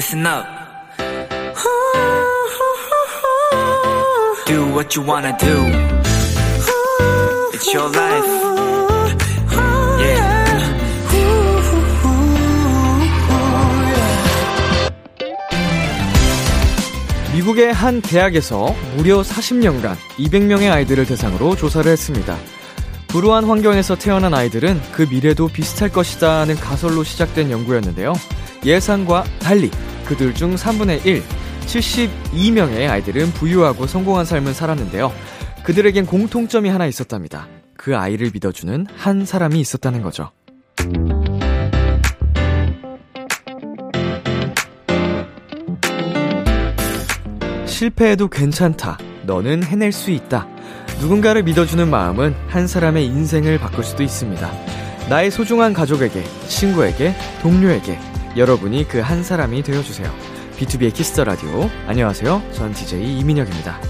listen up. Do what you wanna do. It's your life. Yeah. 미국의 한 대학에서 무려 40년간 200명의 아이들을 대상으로 조사를 했습니다. 불우한 환경에서 태어난 아이들은 그 미래도 비슷할 것이다 는 가설로 시작된 연구였는데요. 예상과 달리 그들 중 3분의 1, 72명의 아이들은 부유하고 성공한 삶을 살았는데요. 그들에겐 공통점이 하나 있었답니다. 그 아이를 믿어주는 한 사람이 있었다는 거죠. 실패해도 괜찮다. 너는 해낼 수 있다. 누군가를 믿어주는 마음은 한 사람의 인생을 바꿀 수도 있습니다. 나의 소중한 가족에게, 친구에게, 동료에게 여러분이 그 한 사람이 되어주세요. B2B의 키스터 라디오. 안녕하세요. 전 DJ 이민혁입니다.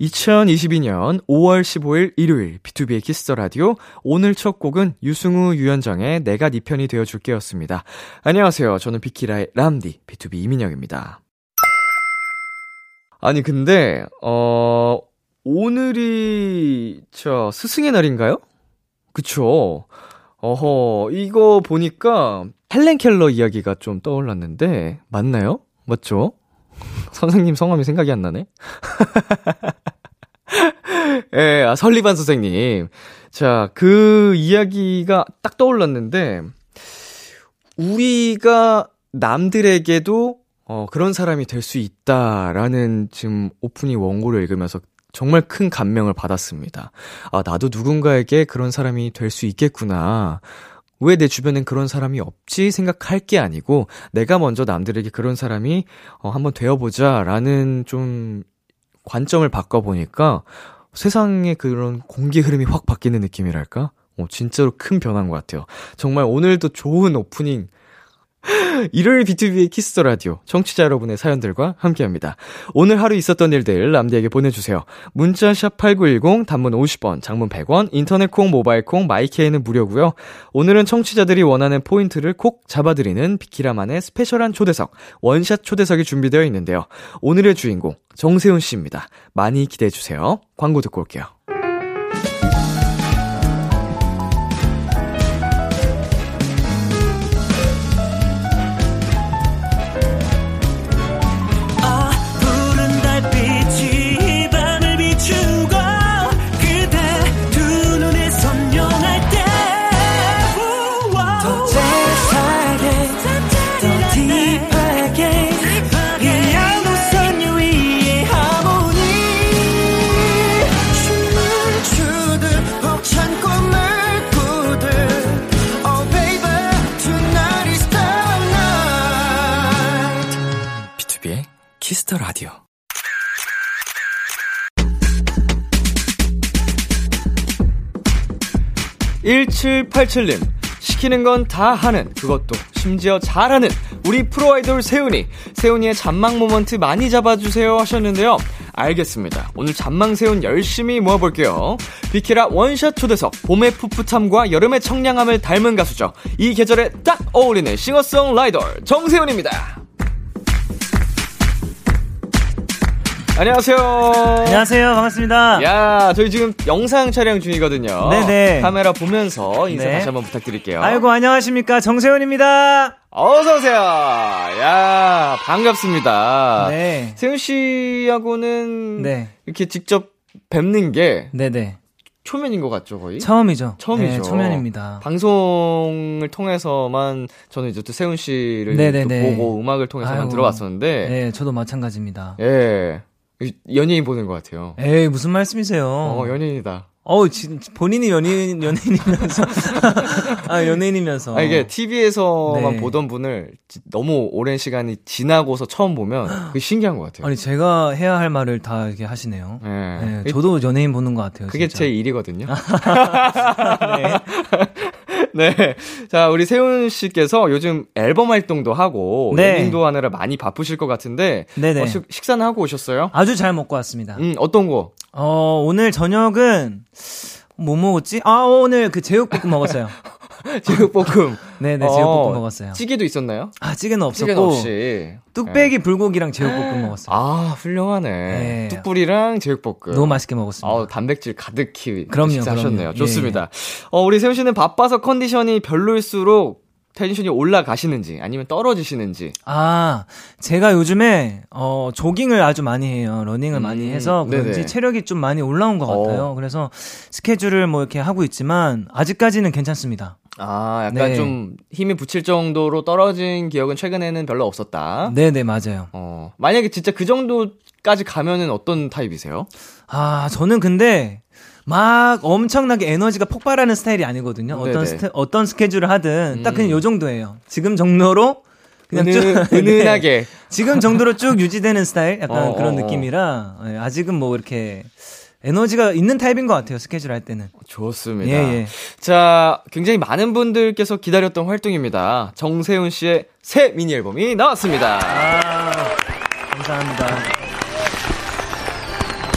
2022년 5월 15일 일요일 B2B의 키스터 라디오 오늘 첫 곡은 유승우 유연정의 내가 네 편이 되어 줄게였습니다. 안녕하세요. 저는 비키라의 남디 BTOB 이민혁입니다. 아니 근데 어 오늘이 저 스승의 날인가요? 그쵸. 어허 이거 보니까 헬렌 켈러 이야기가 좀 떠올랐는데 맞나요? 맞죠? 선생님 성함이 생각이 안 나네? 예, 아, 설리반 선생님. 자, 그 이야기가 딱 떠올랐는데, 우리가 남들에게도 어, 그런 사람이 될 수 있다라는 지금 오프닝 원고를 읽으면서 정말 큰 감명을 받았습니다. 아, 나도 누군가에게 그런 사람이 될 수 있겠구나. 왜 내 주변엔 그런 사람이 없지 생각할 게 아니고 내가 먼저 남들에게 그런 사람이 어, 한번 되어보자 라는 좀 관점을 바꿔보니까 세상의 그런 공기 흐름이 확 바뀌는 느낌이랄까? 어, 진짜로 큰 변화인 것 같아요. 정말 오늘도 좋은 오프닝 일요일 B2B의 키스터 라디오 청취자 여러분의 사연들과 함께합니다. 오늘 하루 있었던 일들 남디에게 보내주세요. 문자 샵 #8910 단문 50원, 장문 100원, 인터넷 콩, 모바일 콩, my K는 무료고요. 오늘은 청취자들이 원하는 포인트를 콕 잡아드리는 비키라만의 special한 초대석 원샷 초대석이 준비되어 있는데요. 오늘의 주인공 정세운 씨입니다. 많이 기대해 주세요. 광고 듣고 올게요. Kiss the Radio. (1787님) 시키는 건 다 하는 그것도 심지어 잘하는 우리 프로 아이돌 세운이 세운이의 잔망 moment 많이 잡아주세요 하셨는데요. 알겠습니다. 오늘 잔망 세운 열심히 모아볼게요. 비키라 원샷 초대석 봄의 풋풋함과 여름의 청량함을 닮은 가수죠. 이 계절에 딱 어울리는 싱어송라이터 정세운입니다 안녕하세요. 안녕하세요. 반갑습니다. 야, 저희 지금 영상 촬영 중이거든요. 네네. 카메라 보면서 인사 네. 다시 한번 부탁드릴게요. 아이고, 안녕하십니까. 정세훈입니다. 어서오세요. 야, 반갑습니다. 네. 세훈 씨하고는 네. 이렇게 직접 뵙는 게 네네. 초면인 것 같죠, 거의? 처음이죠. 처음이죠. 네, 초면입니다. 방송을 통해서만 저는 이제 또 세훈 씨를. 또 보고 음악을 통해서만 아이고. 들어봤었는데, 네, 저도 마찬가지입니다. 예. 연예인 보는 것 같아요. 에이, 무슨 말씀이세요? 어, 연예인이다. 어우, 진, 본인이 연예인, 연예인이면서. 아, 연예인이면서. 아, 이게 TV에서만 네. 보던 분을 지- 너무 오랜 시간이 지나고서 처음 보면 그게 신기한 것 같아요. 아니, 제가 해야 할 말을 다 이렇게 하시네요. 예. 네, 저도 연예인 보는 것 같아요. 그게 진짜. 제 일이거든요. 네. 네. 자, 우리 세훈 씨께서 요즘 앨범 활동도 하고 네. 예능도 하느라 많이 바쁘실 것 같은데 네네. 어, 식, 식사는 하고 오셨어요? 아주 잘 먹고 왔습니다. 음, 어떤 거? 어, 오늘 저녁은 뭐 먹었지? 아, 오늘 그 제육볶음 먹었어요. 제육볶음. 네네, 어, 제육볶음 먹었어요. 찌개도 있었나요? 아, 찌개는 찌개는 없었고, 없이. 뚝배기 불고기랑 제육볶음 먹었어요. 아, 훌륭하네. 네. 뚝불이랑 제육볶음. 너무 맛있게 먹었습니다. 아우, 단백질 가득히 그럼요, 식사하셨네요. 그럼요. 좋습니다. 어, 우리 세운 씨는 바빠서 컨디션이 별로일수록 텐션이 올라가시는지 아니면 떨어지시는지. 아, 제가 요즘에, 어, 조깅을 아주 많이 해요. 러닝을 많이 음, 해서 그런지 네네. 체력이 좀 많이 올라온 것 같아요. 어. 그래서 스케줄을 뭐 이렇게 하고 있지만, 아직까지는 괜찮습니다. 아, 약간 네. 좀 힘이 부칠 정도로 떨어진 기억은 최근에는 별로 없었다. 네 네, 맞아요. 어, 만약에 진짜 그 정도까지 가면은 어떤 타입이세요? 아, 저는 근데, 막 엄청나게 에너지가 폭발하는 스타일이 아니거든요. 어떤 네네. 스테, 어떤 스케줄을 하든 딱 그냥 음. 요 정도예요. 지금 정도로 그냥 은은, 쭉 네. 은은하게. 지금 정도로 쭉 유지되는 스타일 약간 어, 그런 어, 어. 느낌이라 예, 아직은 뭐 이렇게 에너지가 있는 타입인 것 같아요. 스케줄 할 때는. 좋습니다. 예, 예. 자, 굉장히 많은 분들께서 기다렸던 활동입니다. 정세훈 씨의 새 미니 앨범이 나왔습니다. 아, 감사합니다.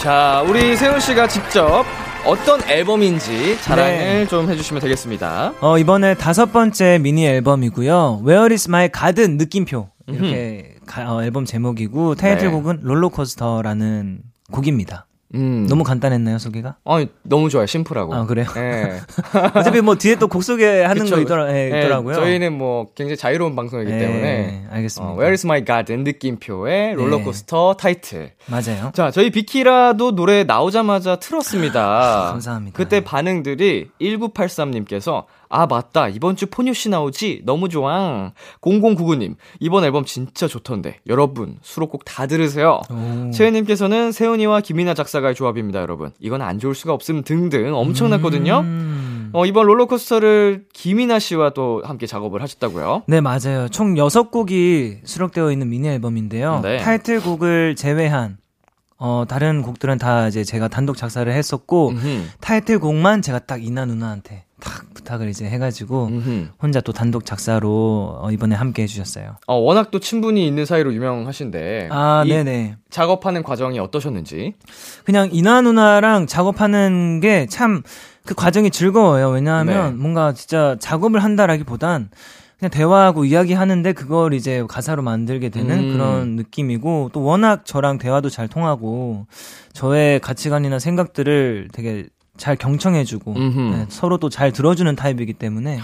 자, 우리 세훈 씨가 직접 어떤 앨범인지 자랑을 네. 좀 해주시면 되겠습니다. 어, 이번에 다섯 번째 미니 앨범이고요. Where is my garden 느낌표. 이렇게 가- 어, 앨범 제목이고 타이틀곡은 롤러코스터라는 곡입니다. 음. 너무 간단했나요, 소개가? 아니, 너무 좋아요. 심플하고. 아, 그래요? 예. 어차피 뭐 뒤에 또 곡 소개하는 그쵸. 거 있더라, 예, 예, 있더라고요. 저희는 뭐 굉장히 자유로운 방송이기 예, 때문에. 알겠습니다. 어, Where is my garden 느낌표의 롤러코스터 타이틀. 맞아요. 자, 저희 비키라도 노래 나오자마자 틀었습니다. 감사합니다. 그때 반응들이 1983님께서 아, 맞다. 이번 주 포뇨 씨 나오지? 너무 좋아. 0099님, 이번 앨범 진짜 좋던데. 여러분, 수록곡 다 들으세요. 오. 채은님께서는 세운이와 김이나 작사가의 조합입니다, 여러분. 이건 안 좋을 수가 없음 등등 엄청났거든요. 음. 어, 이번 롤러코스터를 김이나 씨와 또 함께 작업을 하셨다고요? 네, 맞아요. 총 6곡이 수록되어 있는 미니 앨범인데요. 네. 타이틀곡을 제외한 어, 다른 곡들은 다 이제 제가 단독 작사를 했었고 음흠. 타이틀곡만 제가 딱 이나 누나한테 딱 부탁을 이제 해가지고 음흠. 혼자 또 단독 작사로 어, 이번에 함께 해주셨어요. 어, 워낙 또 친분이 있는 사이로 유명하신데. 아, 이 네네. 작업하는 과정이 어떠셨는지. 그냥 이나 누나랑 작업하는 게 참 그 과정이 즐거워요. 왜냐하면 네. 뭔가 진짜 작업을 한다라기보단 그냥 대화하고 이야기하는데 그걸 이제 가사로 만들게 되는 음. 그런 느낌이고 또 워낙 저랑 대화도 잘 통하고 저의 가치관이나 생각들을 되게 잘 경청해주고. 네, 서로 또 잘 들어주는 타입이기 때문에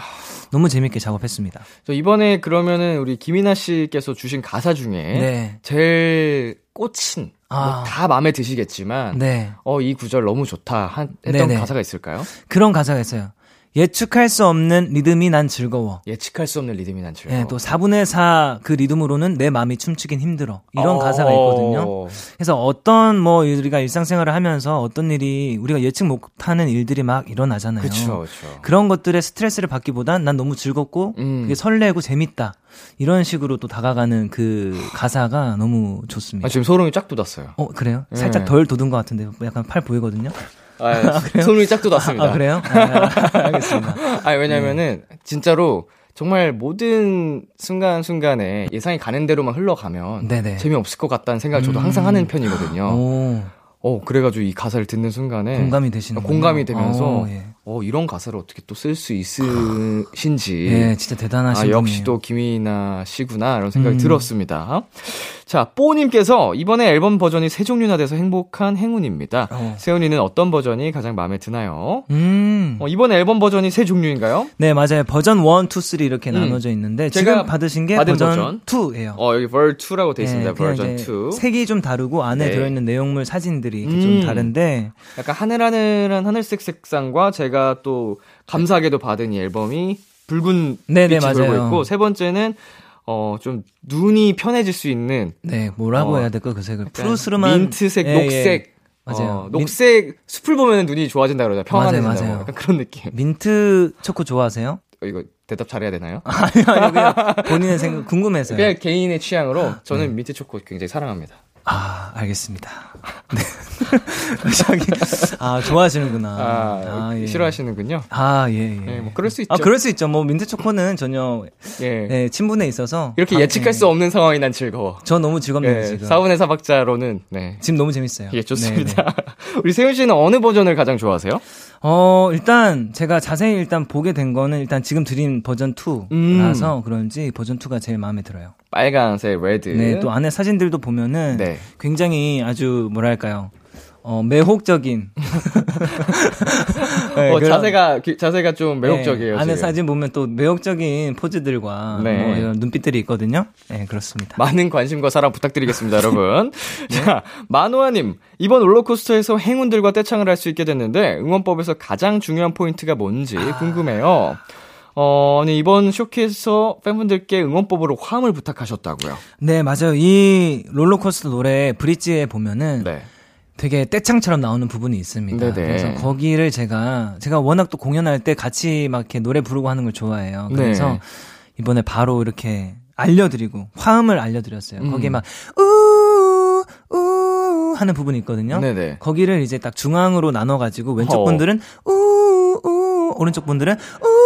너무 재밌게 작업했습니다. 저 이번에 그러면은 우리 김이나 씨께서 주신 가사 중에 네, 제일 꽂힌 아. 뭐 다 마음에 드시겠지만 네 어이 구절 너무 좋다 한, 했던 네네. 가사가 있을까요? 그런 가사가 있어요. 예측할 수 없는 리듬이 난 즐거워. 예측할 수 없는 리듬이 난 즐거워. 네, 또 4분의 4 그 리듬으로는 내 마음이 춤추긴 힘들어. 이런 어. 가사가 있거든요. 그래서 어떤 뭐 우리가 일상생활을 하면서 어떤 일이 우리가 예측 못하는 일들이 막 일어나잖아요. 그쵸 그쵸. 그런 것들에 스트레스를 받기보단 난 너무 즐겁고 음. 그게 설레고 재밌다. 이런 식으로 또 다가가는 그 가사가 너무 좋습니다. 아, 지금 소름이 쫙 돋았어요. 어, 그래요? 네. 살짝 덜 돋은 것 같은데 약간 팔 보이거든요. 아, 소름이 쫙 돋았습니다. 아, 그래요? 아, 알겠습니다. 아, 왜냐면은, 진짜로, 정말 모든 순간순간에 예상이 가는 대로만 흘러가면, 네네. 재미없을 것 같다는 생각을 저도 항상 하는 편이거든요. 오, 어, 그래가지고 이 가사를 듣는 순간에, 공감이 되시는 공감이 되면서, 어, 예. 어, 이런 가사를 어떻게 또 쓸 수 있으신지. 예, 진짜 대단하신 아, 역시 분이에요. 또 김이나 씨구나, 이런 생각이 음. 들었습니다. 자, 뽀님께서 이번에 앨범 버전이 세 종류나 돼서 행복한 행운입니다. 어. 세운이는 어떤 버전이 가장 마음에 드나요? 음. 어, 이번 앨범 버전이 세 종류인가요? 네, 맞아요. 버전 1, 2, 3 이렇게 음. 나눠져 있는데 제가 지금 받으신 게 받은 버전 2예요. 어, 여기 ver 2라고 돼 있습니다. 버전 2. 색이 좀 다르고 안에 네. 들어있는 내용물 사진들이 이렇게 음. 좀 다른데 약간 하늘하늘한 하늘색 색상과 제가 또 감사하게도 받은 이 앨범이 붉은 네네, 빛이 돌고 맞아요. 있고 세 번째는 어, 좀 눈이 편해질 수 있는 네 뭐라고 어, 해야 될까 그 색을 푸르스름한 민트색, 예, 녹색. 예. 맞아요. 어, 녹색 숲을 보면 눈이 좋아진다 그러죠. 평안해진다고. 맞아요, 맞아요. 그런 느낌. 민트 초코 좋아하세요? 어, 이거 대답 잘해야 되나요? 아니 아니 본인의 생각 궁금해서요. 그냥 개인의 취향으로 저는 네. 민트 초코 굉장히 사랑합니다. 아 알겠습니다. 네. 자기 아 좋아하시는구나. 아, 예. 싫어하시는군요. 아 예. 예. 네, 뭐 그럴 수 있죠. 아 그럴 수 있죠. 뭐 민트 초코는 전혀 예. 네, 친분에 있어서 이렇게 아, 예측할 예. 수 없는 상황이 난 즐거워. 저 너무 즐겁네요 예, 지금. 사분의 사박자로는 네. 지금 너무 재밌어요. 예, 좋습니다. 네, 네. 우리 세훈 씨는 어느 버전을 가장 좋아하세요? 어, 일단 제가 자세히 일단 보게 된 거는 일단 지금 드린 버전 2라서 음. 그런지 버전 2가 제일 마음에 들어요. 빨간색 red. 네, 또 안에 사진들도 보면은 네. 굉장히 아주 뭐랄까요? 어, 매혹적인. 네, 어, 자세가, 자세가 좀 매혹적이에요. 네, 안에 사진 보면 또 매혹적인 포즈들과 네. 뭐 이런 눈빛들이 있거든요. 네, 그렇습니다. 많은 관심과 사랑 부탁드리겠습니다, 여러분. 네. 자, 만호아님, 이번 롤러코스터에서 행운들과 떼창을 할 수 있게 됐는데, 응원법에서 가장 중요한 포인트가 뭔지 아... 궁금해요. 어, 아니, 이번 쇼케이스에서 팬분들께 응원법으로 화음을 부탁하셨다고요? 네, 맞아요. 이 롤러코스터 노래 브릿지에 보면은, 네. 되게 떼창처럼 나오는 부분이 있습니다. 네네. 그래서 거기를 제가 제가 워낙 또 공연할 때 같이 막 이렇게 노래 부르고 하는 걸 좋아해요. 네. 그래서 네. 이번에 바로 이렇게 알려드리고 화음을 알려드렸어요. 음. 거기에 막 우, 우 하는 부분이 있거든요. 네네. 거기를 이제 딱 중앙으로 나눠가지고 왼쪽 분들은 우, 우, 오른쪽 분들은 우,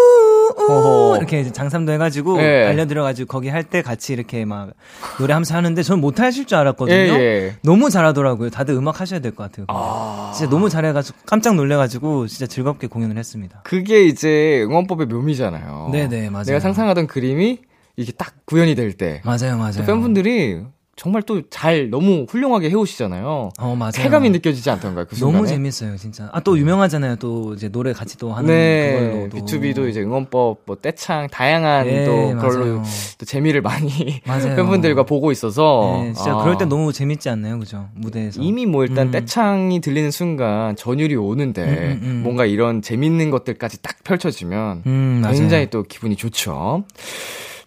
오, 이렇게 장삼도 해가지고 네. 알려드려가지고 거기 할 때 같이 이렇게 막 노래하면서 하는데 저는 못하실 줄 알았거든요. 예, 예. 너무 잘하더라고요. 다들 음악 하셔야 될 것 같아요. 아... 진짜 너무 잘해가지고 깜짝 놀래가지고 진짜 즐겁게 공연을 했습니다. 그게 이제 응원법의 묘미잖아요. 네네 맞아요. 내가 상상하던 그림이 이게 딱 구현이 될 때. 맞아요 맞아요. 팬분들이 정말 또 잘 너무 훌륭하게 해오시잖아요. 어, 맞아요. 쾌감이 느껴지지 않던가요? 그 너무 재밌어요, 진짜. 아, 또 유명하잖아요. 또 이제 노래 같이 또 하는 네, 그걸로. B2B도 이제 응원법, 뭐 떼창, 다양한 네, 또 그걸로 맞아요. 또 재미를 많이 팬분들과 보고 있어서. 네, 진짜 아. 그럴 때 너무 재밌지 않나요? 그죠? 무대에서. 이미 뭐 일단 음. 떼창이 들리는 순간 전율이 오는데 음, 음, 음. 뭔가 이런 재밌는 것들까지 딱 펼쳐지면 음, 굉장히 또 기분이 좋죠.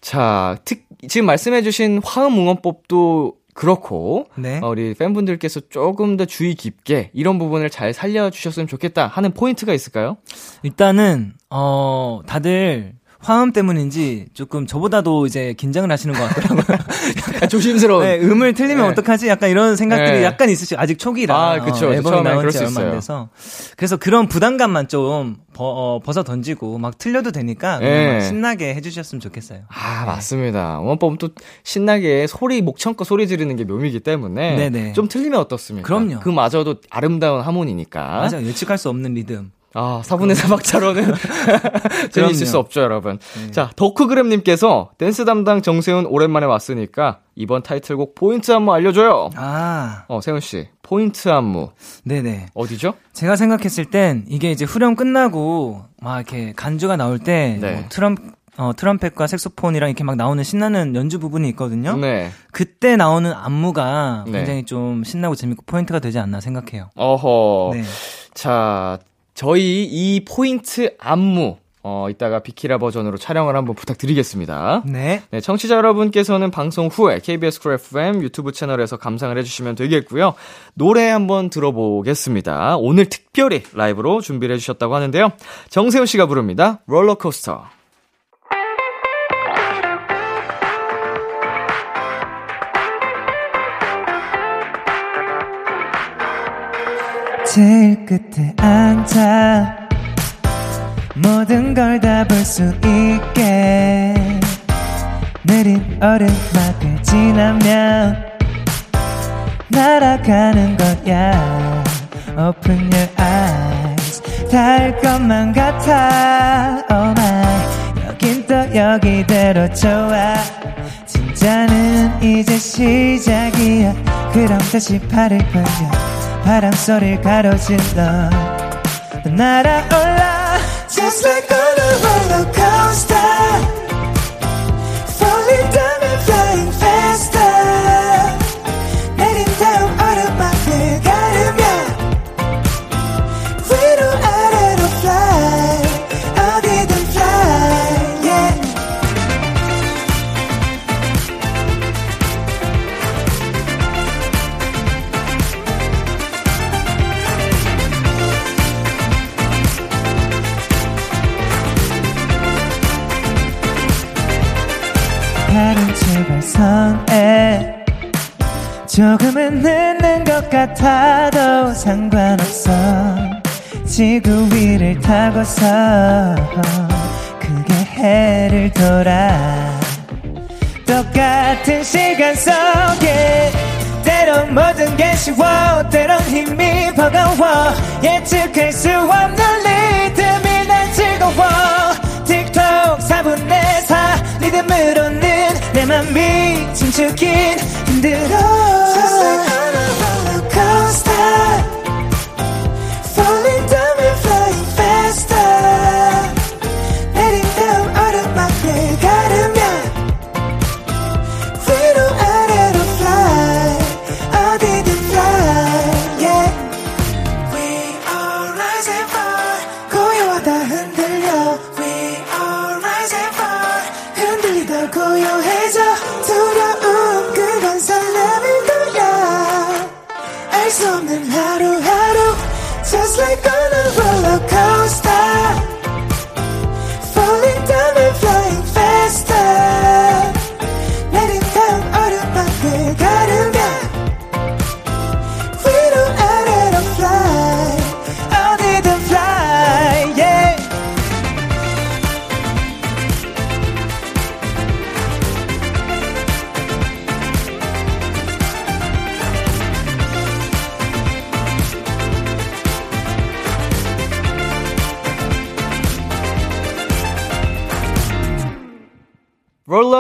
자, 특, 지금 말씀해주신 화음 응원법도 그렇고, 네. 어, 우리 팬분들께서 조금 더 주의 깊게 이런 부분을 잘 살려주셨으면 좋겠다 하는 포인트가 있을까요? 일단은, 어, 다들 화음 때문인지 조금 저보다도 이제 긴장을 하시는 것 같더라고요. 약간 조심스러운. 네, 음을 틀리면 네. 어떡하지? 약간 이런 생각들이 네. 약간 있으시고 아직 초기라 아, 그쵸. 어, 앨범이 나온 지 얼마 안 돼서 그래서 그런 부담감만 좀 버, 어, 벗어 던지고 막 틀려도 되니까 네. 신나게 해주셨으면 좋겠어요. 아 네. 맞습니다. 원법은 또 신나게 소리 목청껏 소리 지르는 게 묘미이기 때문에 네네. 좀 틀리면 어떻습니까? 그럼요. 그마저도 아름다운 하모니니까. 맞아 예측할 수 없는 리듬. 아, 4분의 4박자로는 재미있을 수 없죠, 여러분. 네. 자, 덕후그램님께서 댄스 담당 정세운 오랜만에 왔으니까 이번 타이틀곡 포인트 안무 알려줘요. 아. 어, 세운씨, 포인트 안무. 네네. 어디죠? 제가 생각했을 땐 이게 이제 후렴 끝나고 막 이렇게 간주가 나올 때 네. 뭐 트럼, 어, 트럼펫과 색소폰이랑 이렇게 막 나오는 신나는 연주 부분이 있거든요. 네. 그때 나오는 안무가 네. 굉장히 좀 신나고 재밌고 포인트가 되지 않나 생각해요. 어허. 네. 자, 저희 이 포인트 안무 어, 이따가 비키라 버전으로 촬영을 한번 부탁드리겠습니다. 네. 네. 청취자 여러분께서는 방송 후에 KBS Cool FM 유튜브 채널에서 감상을 해주시면 되겠고요. 노래 한번 들어보겠습니다. 오늘 특별히 라이브로 준비를 해주셨다고 하는데요. 정세운 씨가 부릅니다. 롤러코스터. 제일 끝에 앉아. 모든 걸 다 볼 수 있게. 느린 얼음막을 지나면 날아가는 거야. Open your eyes. 닿을 것만 같아. Oh my. 여긴 또 여기대로 좋아. 진짜는 이제 시작이야. 그럼 다시 팔을 벌려 바람 소리를 가로질러 날아올라 Just like on a roller coaster 세상에 조금은 늦는 것 같아도 상관없어. 지구 위를 타고서 크게 해를 돌아. 똑같은 시간 속에 때론 모든 게 쉬워 때론 힘이 버거워. 예측할 수 없는 리듬이 난 즐거워. 틱톡 4분의 4 리듬으로는 힘들어 Just like on a roller coaster Falling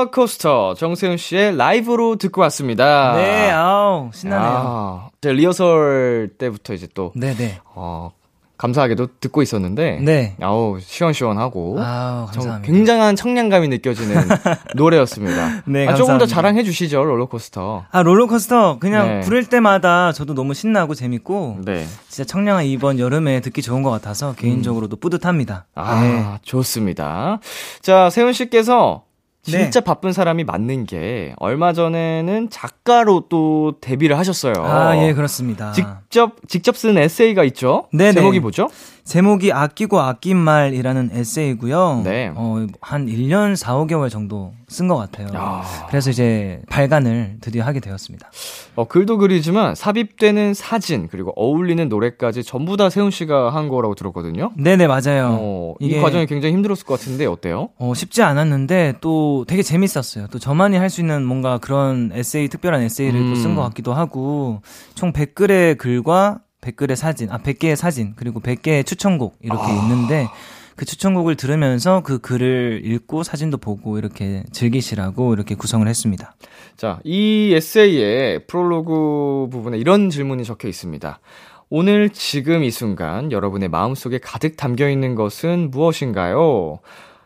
롤러코스터 정세훈 씨의 라이브로 듣고 왔습니다. 네, 아우 신나네요. 제 리허설 때부터 이제 또 네네. 어, 감사하게도 듣고 있었는데, 네. 아우 시원시원하고, 아우, 감사합니다. 굉장한 청량감이 느껴지는 노래였습니다. 네, 아, 조금 더 감사합니다. 자랑해 주시죠 롤러코스터. 아 롤러코스터 그냥 네. 부를 때마다 저도 너무 신나고 재밌고 네. 진짜 청량한 이번 여름에 듣기 좋은 것 같아서 개인적으로도 뿌듯합니다. 아, 네. 좋습니다. 자, 세훈 씨께서 진짜 네. 바쁜 사람이 맞는 게 얼마 전에는 작가로 또 데뷔를 하셨어요. 아, 예, 그렇습니다. 직접 직접 쓴 에세이가 있죠? 네네. 제목이 뭐죠? 제목이 아끼고 아낀 말이라는 에세이고요. 네. 어, 한 1년 4, 5개월 정도 쓴 것 같아요. 야. 그래서 이제 발간을 드디어 하게 되었습니다. 어, 글도 그리지만 삽입되는 사진 그리고 어울리는 노래까지 전부 다 세훈 씨가 한 거라고 들었거든요. 네네, 맞아요. 어, 이 과정이 굉장히 힘들었을 것 같은데 어때요? 어, 쉽지 않았는데 또 되게 재밌었어요. 또 저만이 할 수 있는 뭔가 그런 에세이, 특별한 에세이를 음. 또쓴 것 같기도 하고 총 100글의 글과 100글의 사진, 아, 100개의 사진, 그리고 100개의 추천곡 이렇게 아. 있는데 그 추천곡을 들으면서 그 글을 읽고 사진도 보고 이렇게 즐기시라고 이렇게 구성을 했습니다. 자, 이 에세이의 프롤로그 부분에 이런 질문이 적혀 있습니다. 오늘 지금 이 순간 여러분의 마음속에 가득 담겨 있는 것은 무엇인가요?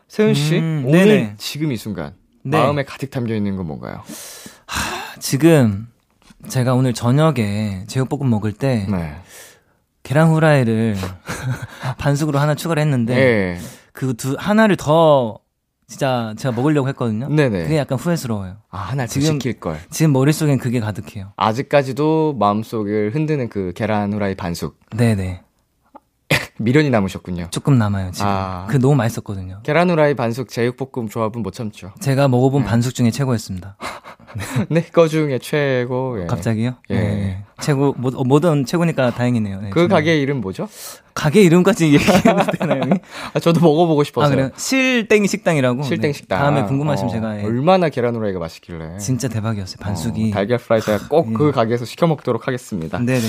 세훈 씨, 음, 오늘 네네. 지금 이 순간 네. 마음에 가득 담겨 있는 건 뭔가요? 지금 제가 오늘 저녁에 제육볶음 먹을 때 네. 계란 후라이를 반숙으로 하나 추가를 했는데 네. 그두 하나를 더 진짜 제가 먹으려고 했거든요. 네네. 그게 약간 후회스러워요. 아, 하나 더 지금- 시킬 걸. 지금 머릿속엔 그게 가득해요. 아직까지도 마음속을 흔드는 그 계란 후라이 반숙. 네네. 미련이 남으셨군요. 조금 남아요, 지금. 아. 그 너무 맛있었거든요. 계란 후라이 반숙 제육볶음 조합은 못 참죠. 제가 먹어본 반숙 중에 최고였습니다. 네, 거 중에 최고. 예. 갑자기요? 예. 네. 최고, 뭐, 어, 뭐든 최고니까 다행이네요. 네, 그 정말. 가게 이름 뭐죠? 가게 이름까지 얘기해도 되나요? 아, 저도 먹어보고 싶어서요. 아, 그래요? 실땡 식당이라고? 실땡 네. 식당. 다음에 궁금하시면 어, 제가. 예. 얼마나 계란 후라이가 맛있길래. 진짜 대박이었어요, 반숙이. 어, 달걀 프라이 제가 꼭 예. 그 가게에서 시켜 먹도록 하겠습니다. 네네.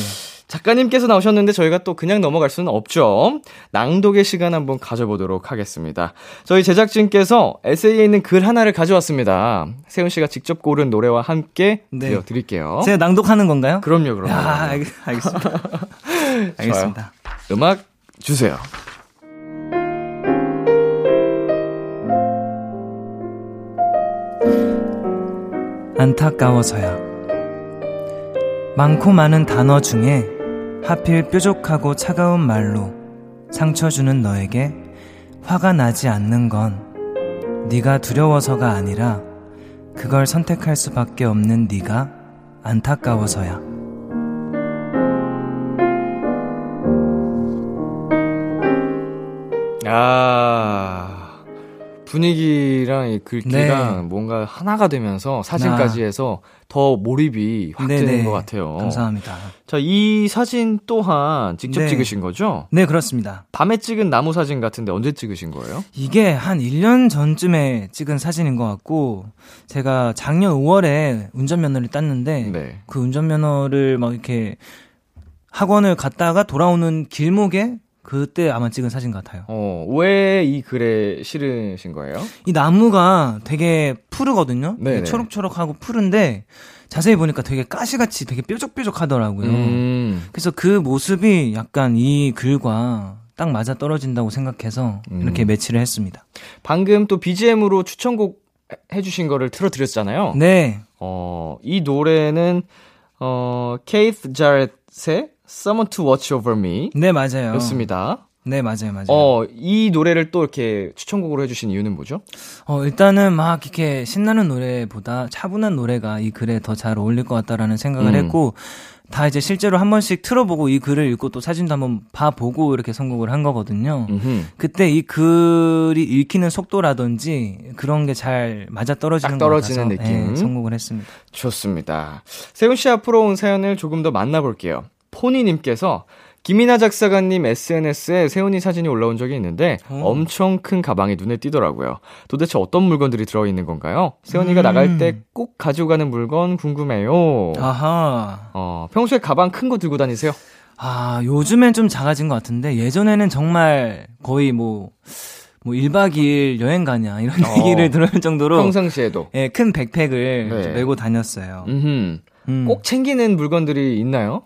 작가님께서 나오셨는데 저희가 또 그냥 넘어갈 수는 없죠. 낭독의 시간 한번 가져보도록 하겠습니다. 저희 제작진께서 에세이에 있는 글 하나를 가져왔습니다. 세훈 씨가 직접 고른 노래와 함께 네. 들려드릴게요. 제가 낭독하는 건가요? 그럼요, 그럼요. 야, 알, 알겠습니다. 알겠습니다. 음악 주세요. 안타까워서야. 많고 많은 단어 중에 하필 뾰족하고 차가운 말로 상처 주는 너에게 화가 나지 않는 건 네가 두려워서가 아니라 그걸 선택할 수밖에 없는 네가 안타까워서야. 아, 분위기랑 이 글귀랑 네. 뭔가 하나가 되면서 사진까지 아. 해서 더 몰입이 확 되는 네네. 것 같아요. 감사합니다. 자, 이 사진 또한 직접 네. 찍으신 거죠? 네, 그렇습니다. 밤에 찍은 나무 사진 같은데 언제 찍으신 거예요? 이게 한 1년 전쯤에 찍은 사진인 것 같고, 제가 작년 5월에 운전면허를 땄는데, 네. 그 운전면허를 막 이렇게 학원을 갔다가 돌아오는 길목에 그때 아마 찍은 사진 같아요. 어, 왜 이 글에 실으신 거예요? 이 나무가 되게 푸르거든요. 되게 초록초록하고 푸른데 자세히 보니까 되게 가시같이 되게 뾰족뾰족하더라고요. 음. 그래서 그 모습이 약간 이 글과 딱 맞아 떨어진다고 생각해서 음. 이렇게 매치를 했습니다. 방금 또 BGM으로 추천곡 해주신 거를 틀어드렸잖아요. 네. 어, 이 노래는, 어, 케이스 자렛의 Someone to Watch Over Me. 네, 맞아요. 였습니다. 네, 맞아요, 맞아요. 어, 이 노래를 또 이렇게 추천곡으로 해주신 이유는 뭐죠? 어, 일단은 막 이렇게 신나는 노래보다 차분한 노래가 이 글에 더 잘 어울릴 것 같다라는 생각을 음. 했고, 다 이제 실제로 한 번씩 틀어보고 이 글을 읽고 또 사진도 한번 봐보고 이렇게 선곡을 한 거거든요. 음흠. 그때 이 글이 읽히는 속도라든지 그런 게 잘 맞아 떨어지는 떨어지는 느낌 네, 선곡을 했습니다. 좋습니다. 세훈 씨 앞으로 온 사연을 조금 더 만나볼게요. 포니님께서 김이나 작사가님 SNS에 세훈이 사진이 올라온 적이 있는데 오. 어. 엄청 큰 가방이 눈에 띄더라고요. 도대체 어떤 물건들이 들어있는 건가요? 세훈이가 음. 나갈 때 꼭 가지고 가는 물건 궁금해요. 아하. 어, 평소에 가방 큰 거 들고 다니세요? 아, 요즘엔 좀 작아진 것 같은데 예전에는 정말 거의 뭐, 뭐 1박 2일 여행 가냐 이런 어. 얘기를 들을 정도로 평상시에도 예, 큰 백팩을 네. 메고 다녔어요. 음. 꼭 챙기는 물건들이 있나요?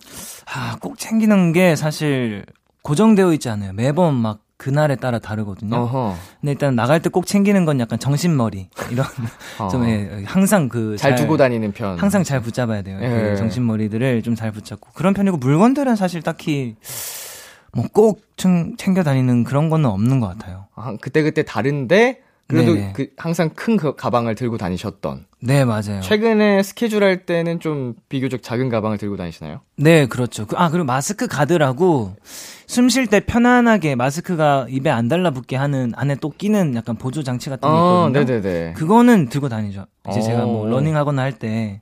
아, 꼭 챙기는 게 사실 고정되어 있지 않아요. 매번 막 그날에 따라 다르거든요. 어허. 근데 일단 나갈 때 꼭 챙기는 건 약간 정신머리 이런 어. 좀 예, 항상 그잘 두고 다니는 편. 항상 잘 붙잡아야 돼요. 예. 그 정신머리들을 좀 잘 붙잡고 그런 편이고 물건들은 사실 딱히 뭐 꼭 챙겨 다니는 그런 거는 없는 것 같아요. 아, 그때 그때 다른데 그래도 네네. 그 항상 큰 그 가방을 들고 다니셨던. 네, 맞아요. 최근에 스케줄 할 때는 좀 비교적 작은 가방을 들고 다니시나요? 네, 그렇죠. 그, 아, 그리고 마스크 가드라고 숨 쉴 때 편안하게 마스크가 입에 안 달라붙게 하는 안에 또 끼는 약간 보조 장치 같은 게 아, 있거든요. 아, 네네네. 그거는 들고 다니죠. 이제 어. 제가 뭐 러닝 하거나 할 때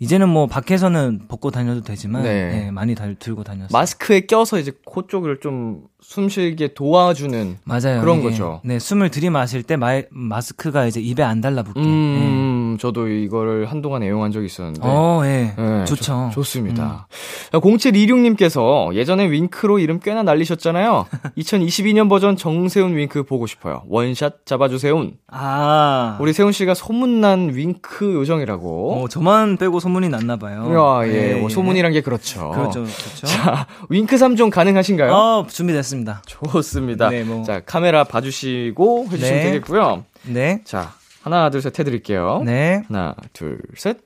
이제는 뭐 밖에서는 벗고 다녀도 되지만 네. 네, 많이 다, 들고 다녔어요. 마스크에 껴서 이제 코 쪽을 좀 숨쉬게 도와주는 맞아요. 그런 이게, 거죠. 네, 숨을 들이마실 때 마, 마스크가 이제 입에 안 달라붙게. 음, 네. 저도 이거를 한동안 애용한 적이 있었는데. 어, 예. 네, 좋죠. 좋, 습니다 음. 0726님께서 예전에 윙크로 이름 꽤나 날리셨잖아요. 2022년 버전 정세운 윙크 보고 싶어요. 원샷 잡아주세요. 아. 우리 세운 씨가 소문난 윙크 요정이라고. 어, 저만 빼고 소문이 났나 봐요. 아, 예. 네, 뭐 소문이란 게 그렇죠. 그렇죠. 그렇죠. 자, 윙크 3종 가능하신가요? 어, 준비됐습니다. 좋습니다. 네, 뭐. 자, 카메라 봐주시고 해주시면 네. 되겠고요. 네. 자, 하나, 둘, 셋 해드릴게요. 네. 하나, 둘, 셋.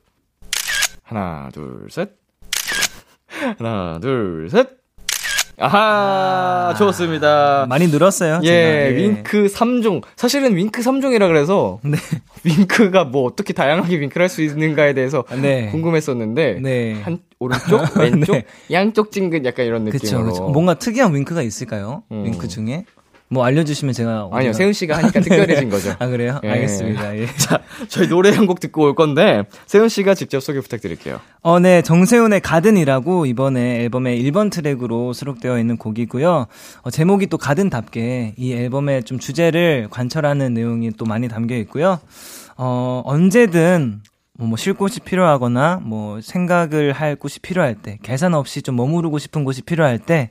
하나, 둘, 셋. 하나, 둘, 셋. 아하, 아, 좋습니다. 많이 늘었어요. 예, 예, 윙크 3종. 사실은 윙크 3종이라 그래서 네. 윙크가 뭐 어떻게 다양하게 윙크를 할 수 있는가에 대해서 네. 궁금했었는데 네. 한 오른쪽, 왼쪽, 네. 양쪽 찡긋 약간 이런 느낌으로. 그쵸, 그쵸. 뭔가 특이한 윙크가 있을까요? 음. 윙크 중에? 뭐 알려주시면 제가 아니요 세훈 씨가 하니까 특별해진 거죠. 아 그래요? 예. 알겠습니다. 예. 자 저희 노래 한 곡 듣고 올 건데 세훈 씨가 직접 소개 부탁드릴게요. 어, 네 정세훈의 가든이라고 이번에 앨범의 1번 트랙으로 수록되어 있는 곡이고요. 어, 제목이 또 가든답게 이 앨범의 좀 주제를 관철하는 내용이 또 많이 담겨 있고요. 어 언제든 뭐, 쉴 곳이 필요하거나 뭐 생각을 할 곳이 필요할 때 계산 없이 좀 머무르고 싶은 곳이 필요할 때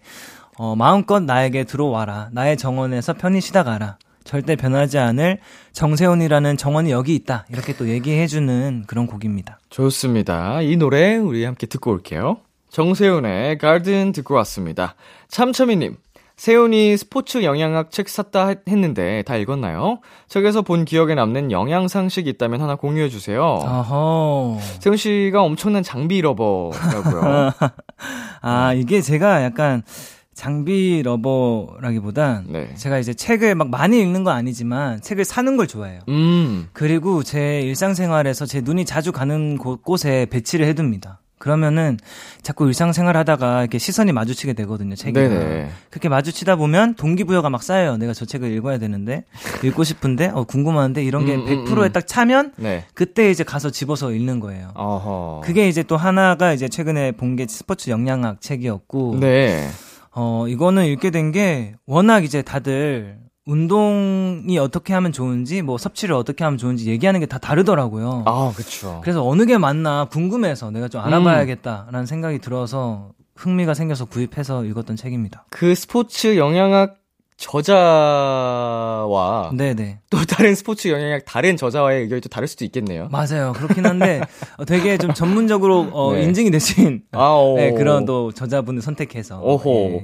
어, 마음껏 나에게 들어와라. 나의 정원에서 편히 쉬다 가라. 절대 변하지 않을 정세훈이라는 정원이 여기 있다. 이렇게 또 얘기해주는 그런 곡입니다. 좋습니다. 이 노래 우리 함께 듣고 올게요. 정세훈의 가든 듣고 왔습니다. 참참이님, 세훈이 스포츠 영양학 책 샀다 했는데 다 읽었나요? 책에서 본 기억에 남는 영양 상식 있다면 하나 공유해 주세요. 어허. 세훈 씨가 엄청난 장비 러버라고요. 아, 이게 제가 약간 장비 lover라기보단 네. 제가 이제 책을 막 많이 읽는 건 아니지만 책을 사는 걸 좋아해요. 음. 그리고 제 일상생활에서 제 눈이 자주 가는 곳에 배치를 해둡니다. 그러면은 자꾸 일상생활 하다가 이렇게 시선이 마주치게 되거든요. 네네. 그렇게 마주치다 보면 동기부여가 막 쌓여요. 내가 저 책을 읽어야 되는데, 읽고 싶은데, 어, 궁금한데, 이런 게 음, 100%에 음, 음. 딱 차면, 네. 그때 이제 가서 집어서 읽는 거예요. 어허. 그게 이제 또 하나가 이제 최근에 본 게 스포츠 영양학 책이었고, 네. 어, 이거는 읽게 된 게 워낙 이제 다들 운동이 어떻게 하면 좋은지 뭐 섭취를 어떻게 하면 좋은지 얘기하는 게 다 다르더라고요. 아, 그렇죠. 그래서 어느 게 맞나 궁금해서 내가 좀 알아봐야겠다라는 음. 생각이 들어서 흥미가 생겨서 구입해서 읽었던 책입니다. 그 스포츠 영양학 저자와 네네. 또 다른 스포츠 영향력 다른 저자와의 의견이 또 다를 수도 있겠네요. 맞아요. 그렇긴 한데 어, 되게 좀 전문적으로 어, 네. 인증이 되신 네, 그런 또 저자분을 선택해서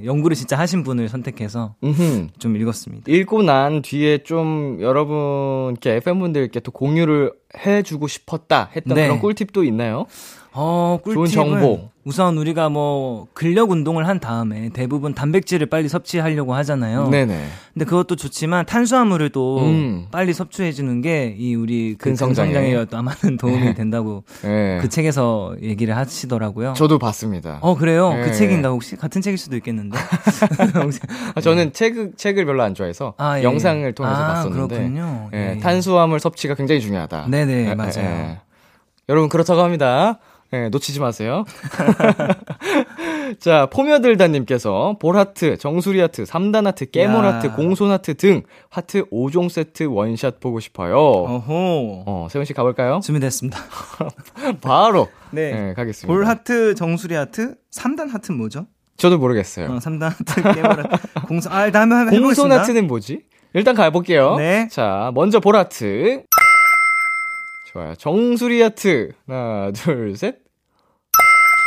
예, 연구를 진짜 하신 분을 선택해서 음흠. 좀 읽었습니다. 읽고 난 뒤에 좀 여러분께 팬분들께 또 공유를 해주고 싶었다 했던 네. 그런 꿀팁도 있나요? 어, 꿀팁은 좋은 정보. 우선 우리가 뭐 근력 운동을 한 다음에 대부분 단백질을 빨리 섭취하려고 하잖아요. 네네. 근데 그것도 좋지만 탄수화물을 또 음. 빨리 섭취해 주는 게 이 우리 그 근성장에 또 많은 도움이 네. 된다고 네. 그 책에서 얘기를 하시더라고요. 저도 봤습니다. 어 그래요? 네. 그 책인가 혹시 같은 책일 수도 있겠는데. 아, 저는 책 책을 별로 안 좋아해서 아, 예. 영상을 통해서 아, 봤었는데. 그렇군요. 예. 예. 탄수화물 섭취가 굉장히 중요하다. 네네 예, 맞아요. 예. 여러분 그렇다고 합니다. 네, 놓치지 마세요. 자, 포며들다님께서 볼하트, 정수리하트, 3단 하트, 깨물하트, 공손하트 등 하트 5종 세트 원샷 보고 싶어요. 어호. 어, 세운씨 가볼까요? 준비됐습니다. 바로. 네. 네. 가겠습니다. 볼하트, 정수리하트, 3단 하트는 뭐죠? 저도 모르겠어요. 어, 3단 하트, 깨물하트, 공손, 아, 다음에 한번 해보겠습니다. 공손하트는 뭐지? 일단 가볼게요. 네. 자, 먼저 볼하트. 좋아요. 정수리 하트. 하나, 둘, 셋.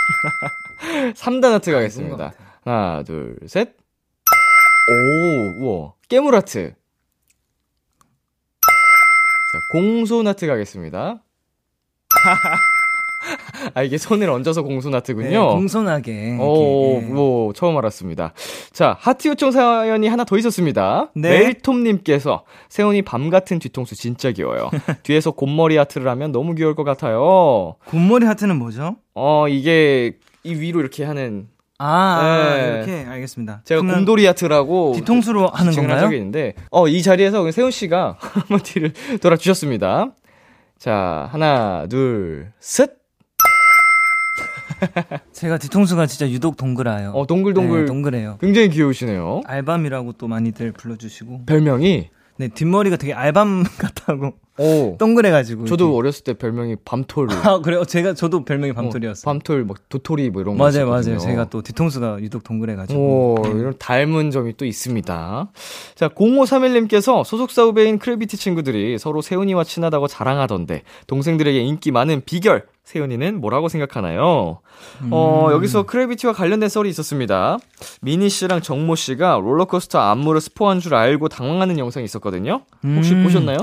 3단 하트 가겠습니다. 하나, 둘, 셋. 오, 우와. 깨물 하트. 자, 공손 하트 가겠습니다. 아, 이게 손을 얹어서 공손 하트군요. 네, 공손하게. 오, 네. 뭐, 처음 알았습니다. 자, 하트 요청 사연이 하나 더 있었습니다. 네. 멜톰님께서, 세운이 밤 같은 뒤통수 진짜 귀여워요. 뒤에서 곰머리 하트를 하면 너무 귀여울 것 같아요. 곰머리 하트는 뭐죠? 어, 이게, 이 위로 이렇게 하는. 아, 네. 이렇게 알겠습니다. 제가 곰돌이 하트라고 뒤통수로 하는 건가요? 적이 있는데, 어, 이 자리에서 세운 씨가 한번 뒤를 돌아주셨습니다. 자, 하나, 둘, 셋. 제가 뒤통수가 진짜 유독 동그라요. 어, 동글동글. 네, 동그래요. 굉장히 귀여우시네요. 알밤이라고 또 많이들 불러주시고. 별명이? 네, 뒷머리가 되게 알밤 같다고. 오. 동그래가지고. 저도 이렇게. 어렸을 때 별명이 밤톨. 아, 그래요? 제가, 저도 별명이 어, 밤톨이었어요. 어, 밤톨, 막 도토리 뭐 이런 거. 맞아요, 맞아요. 제가 또 뒤통수가 유독 동그래가지고. 오, 네. 이런 닮은 점이 또 있습니다. 자, 0531님께서 소속사 후배인 크래비티 친구들이 서로 세운이와 친하다고 자랑하던데, 동생들에게 인기 많은 비결, 세운이는 뭐라고 생각하나요? 음. 어, 여기서 크래비티와 관련된 썰이 있었습니다. 민희 씨랑 정모 씨가 롤러코스터 안무를 스포한 줄 알고 당황하는 영상이 있었거든요. 혹시 음. 보셨나요?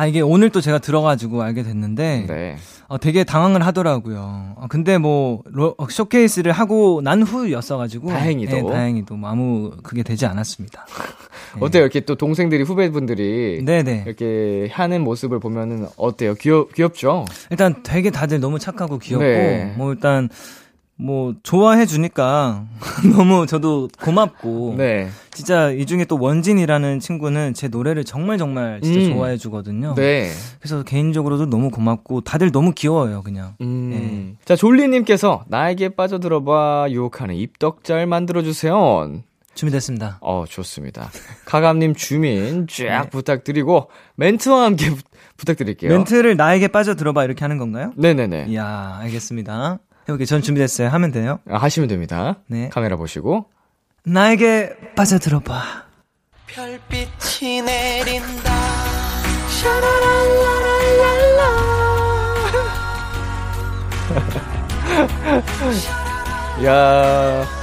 아, 이게 오늘 또 제가 들어가지고 알게 됐는데, 네. 어, 되게 당황을 하더라고요. 어, 근데 뭐, 로, 어, 쇼케이스를 하고 난 후였어가지고. 다행히도. 네, 다행히도 뭐 아무 그게 되지 않았습니다. 네. 어때요? 이렇게 또 동생들이, 후배분들이. 네네. 이렇게 하는 모습을 보면은 어때요? 귀엽, 귀엽죠? 일단 되게 다들 너무 착하고 귀엽고, 네. 뭐 일단, 뭐 좋아해 주니까 너무 저도 고맙고 네. 진짜 이 중에 또 원진이라는 친구는 제 노래를 정말 정말 진짜 음. 좋아해 주거든요. 네. 그래서 개인적으로도 너무 고맙고 다들 너무 귀여워요, 그냥. 음. 네. 자, 졸리 님께서 나에게 빠져들어 봐 유혹하는 입덕잘 만들어 주세요. 준비됐습니다. 어, 좋습니다. 가감님 주민 쫙 네. 부탁드리고 멘트와 함께 부, 부탁드릴게요. 멘트를 나에게 빠져 들어봐 이렇게 하는 건가요? 네네네. 이야, 알겠습니다. 해볼게요. 전 준비됐어요. 하면 돼요? 아, 하시면 됩니다. 네. 카메라 보시고. 나에게 빠져들어봐. 별빛이 내린다. 샤라랄라랄랄라. 야.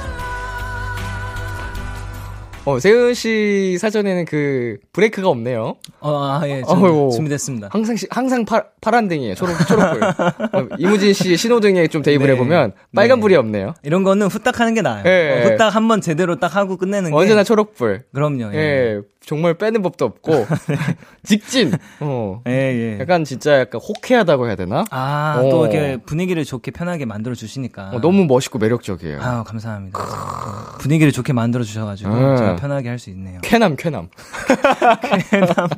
어, 세은 씨 사전에는 그 브레이크가 없네요. 어, 아, 예. 어, 준비됐습니다. 항상 항상 파, 파란등이에요. 초록 초록불. 어, 이무진 씨 신호등에 좀 대입을 네. 해 보면 빨간불이 네. 없네요. 이런 거는 후딱 하는 게 나아요. 네. 어, 후딱 한번 제대로 딱 하고 끝내는 게 언제나 초록불. 그럼요. 예. 예. 정말 빼는 법도 없고 네. 직진. 어. 예, 예. 약간 진짜 약간 호쾌하다고 해야 되나? 아, 어. 또 이렇게 분위기를 좋게 편하게 만들어 주시니까. 어, 너무 멋있고 매력적이에요. 아, 감사합니다. 분위기를 좋게 만들어 주셔 가지고 음. 제가 편하게 할 수 있네요. 쾌남, 쾌남. 쾌남.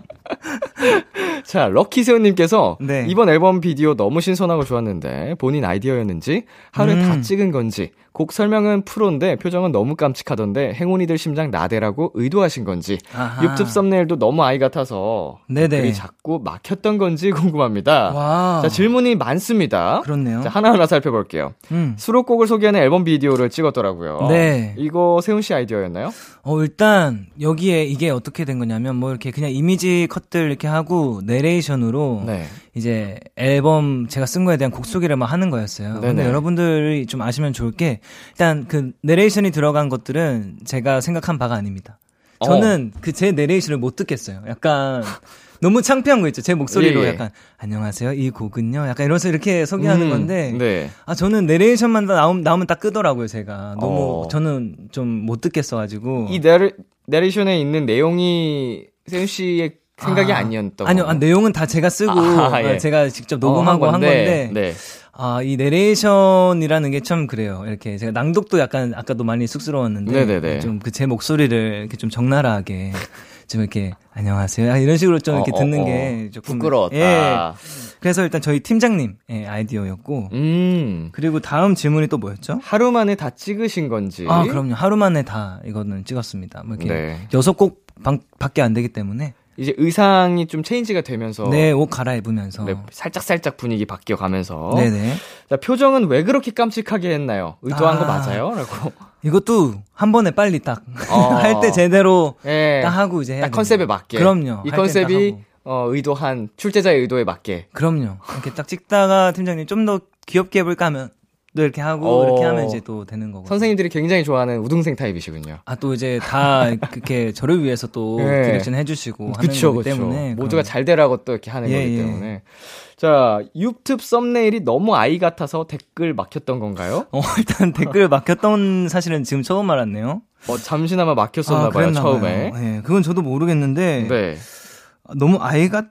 자, 럭키세훈님께서 네. 이번 앨범 비디오 너무 신선하고 좋았는데 본인 아이디어였는지 하루에 음. 다 찍은 건지 곡 설명은 프로인데 표정은 너무 깜찍하던데 행운이들 심장 나대라고 의도하신 건지 아하. 유튜브 썸네일도 너무 아이 같아서 네네. 자꾸 막혔던 건지 궁금합니다. 와. 자 질문이 많습니다. 그렇네요. 자, 하나하나 살펴볼게요. 음. 수록곡을 소개하는 앨범 비디오를 찍었더라고요. 네. 이거 세훈 씨 아이디어였나요? 어 일단 여기에 이게 어떻게 된 거냐면 뭐 이렇게 그냥 이미지 컷들 이렇게 하고 내레이션으로 네. 이제 앨범 제가 쓴 거에 대한 곡 소개를 막 하는 거였어요. 네네. 근데 여러분들이 좀 아시면 좋을 게 일단 그 내레이션이 들어간 것들은 제가 생각한 바가 아닙니다. 저는 어. 그제 내레이션을 못 듣겠어요. 약간 너무 창피한 거 있죠. 제 목소리로 예, 예. 약간 안녕하세요. 이 곡은요. 약간 이러면서 이렇게 소개하는 음, 건데 네. 아 저는 내레이션만 나오면 나오면 딱 끄더라고요. 제가 너무 어. 저는 좀 못 듣겠어 가지고 이 내레, 내레이션에 있는 내용이 세훈 씨의 생각이 아, 니었던 아니요, 아, 내용은 다 제가 쓰고 아, 예. 제가 직접 녹음하고 어, 한, 건데, 한 건데 네. 아, 이 내레이션이라는 게 참 그래요. 이렇게 제가 낭독도 약간 아까도 많이 쑥스러웠는데 좀 그 제 목소리를 이렇게 좀 적나라하게 좀 이렇게 안녕하세요. 이런 식으로 좀 이렇게 어, 듣는 어, 게 어. 조금 부끄러웠다. 예. 그래서 일단 저희 팀장님 의 아이디어였고 음. 그리고 다음 질문이 또 뭐였죠? 하루 만에 다 찍으신 건지. 아, 그럼요. 하루 만에 다 이거는 찍었습니다. 뭐 이렇게 네. 여섯 곡 밖에 안 되기 때문에 이제 의상이 좀 체인지가 되면서 네, 옷 갈아입으면서 네, 살짝 살짝 분위기 바뀌어 가면서 네네. 자, 표정은 왜 그렇게 깜찍하게 했나요? 의도한 아, 거 맞아요? 라고. 이것도 한 번에 빨리 딱 할때 어. 제대로 네. 딱 하고 이제 딱 컨셉에 맞게. 그럼요. 이 컨셉이 어, 의도한 출제자의 의도에 맞게. 그럼요. 이렇게 딱 찍다가 팀장님 좀 더 귀엽게 해볼까 하면 또 이렇게 하고 어, 이렇게 하면 이제 또 되는 거고. 선생님들이 굉장히 좋아하는 우등생 타입이시군요. 아 또 이제 다 그렇게 저를 위해서 또 네. direction 해주시고 그쵸, 하는 거기 때문에 모두가 잘 되라고 또 이렇게 하는 예, 거기 예. 때문에. 예. 자 유튜브 썸네일이 너무 아이 같아서 댓글 막혔던 건가요? 어 일단 댓글 막혔던 사실은 지금 처음 알았네요. 어 잠시나마 막혔었나 아, 봐요 처음에. 네, 그건 저도 모르겠는데. 네. 너무 아이 같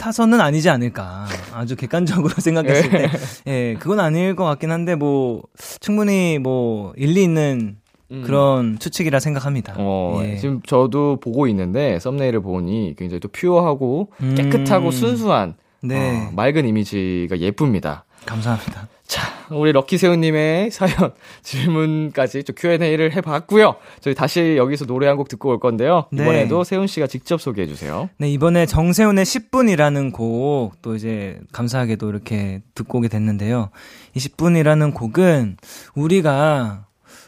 타서는 아니지 않을까. 아주 객관적으로 생각했을 때. 예, 예, 그건 아닐 것 같긴 한데, 뭐, 충분히 뭐, 일리 있는 음. 그런 추측이라 생각합니다. 어, 예. 지금 저도 보고 있는데, 썸네일을 보니 굉장히 또 퓨어하고 깨끗하고 음. 순수한, 네. 어, 맑은 이미지가 예쁩니다. 감사합니다. 자, 우리 럭키세훈님의 사연, 질문까지 좀 Q&A를 해봤고요. 저희 다시 여기서 노래 한 곡 듣고 올 건데요. 네. 이번에도 세훈 씨가 직접 소개해 주세요. 네, 이번에 정세훈의 10분이라는 곡, 또 이제 감사하게도 이렇게 듣고 오게 됐는데요. 이 10분이라는 곡은 우리가,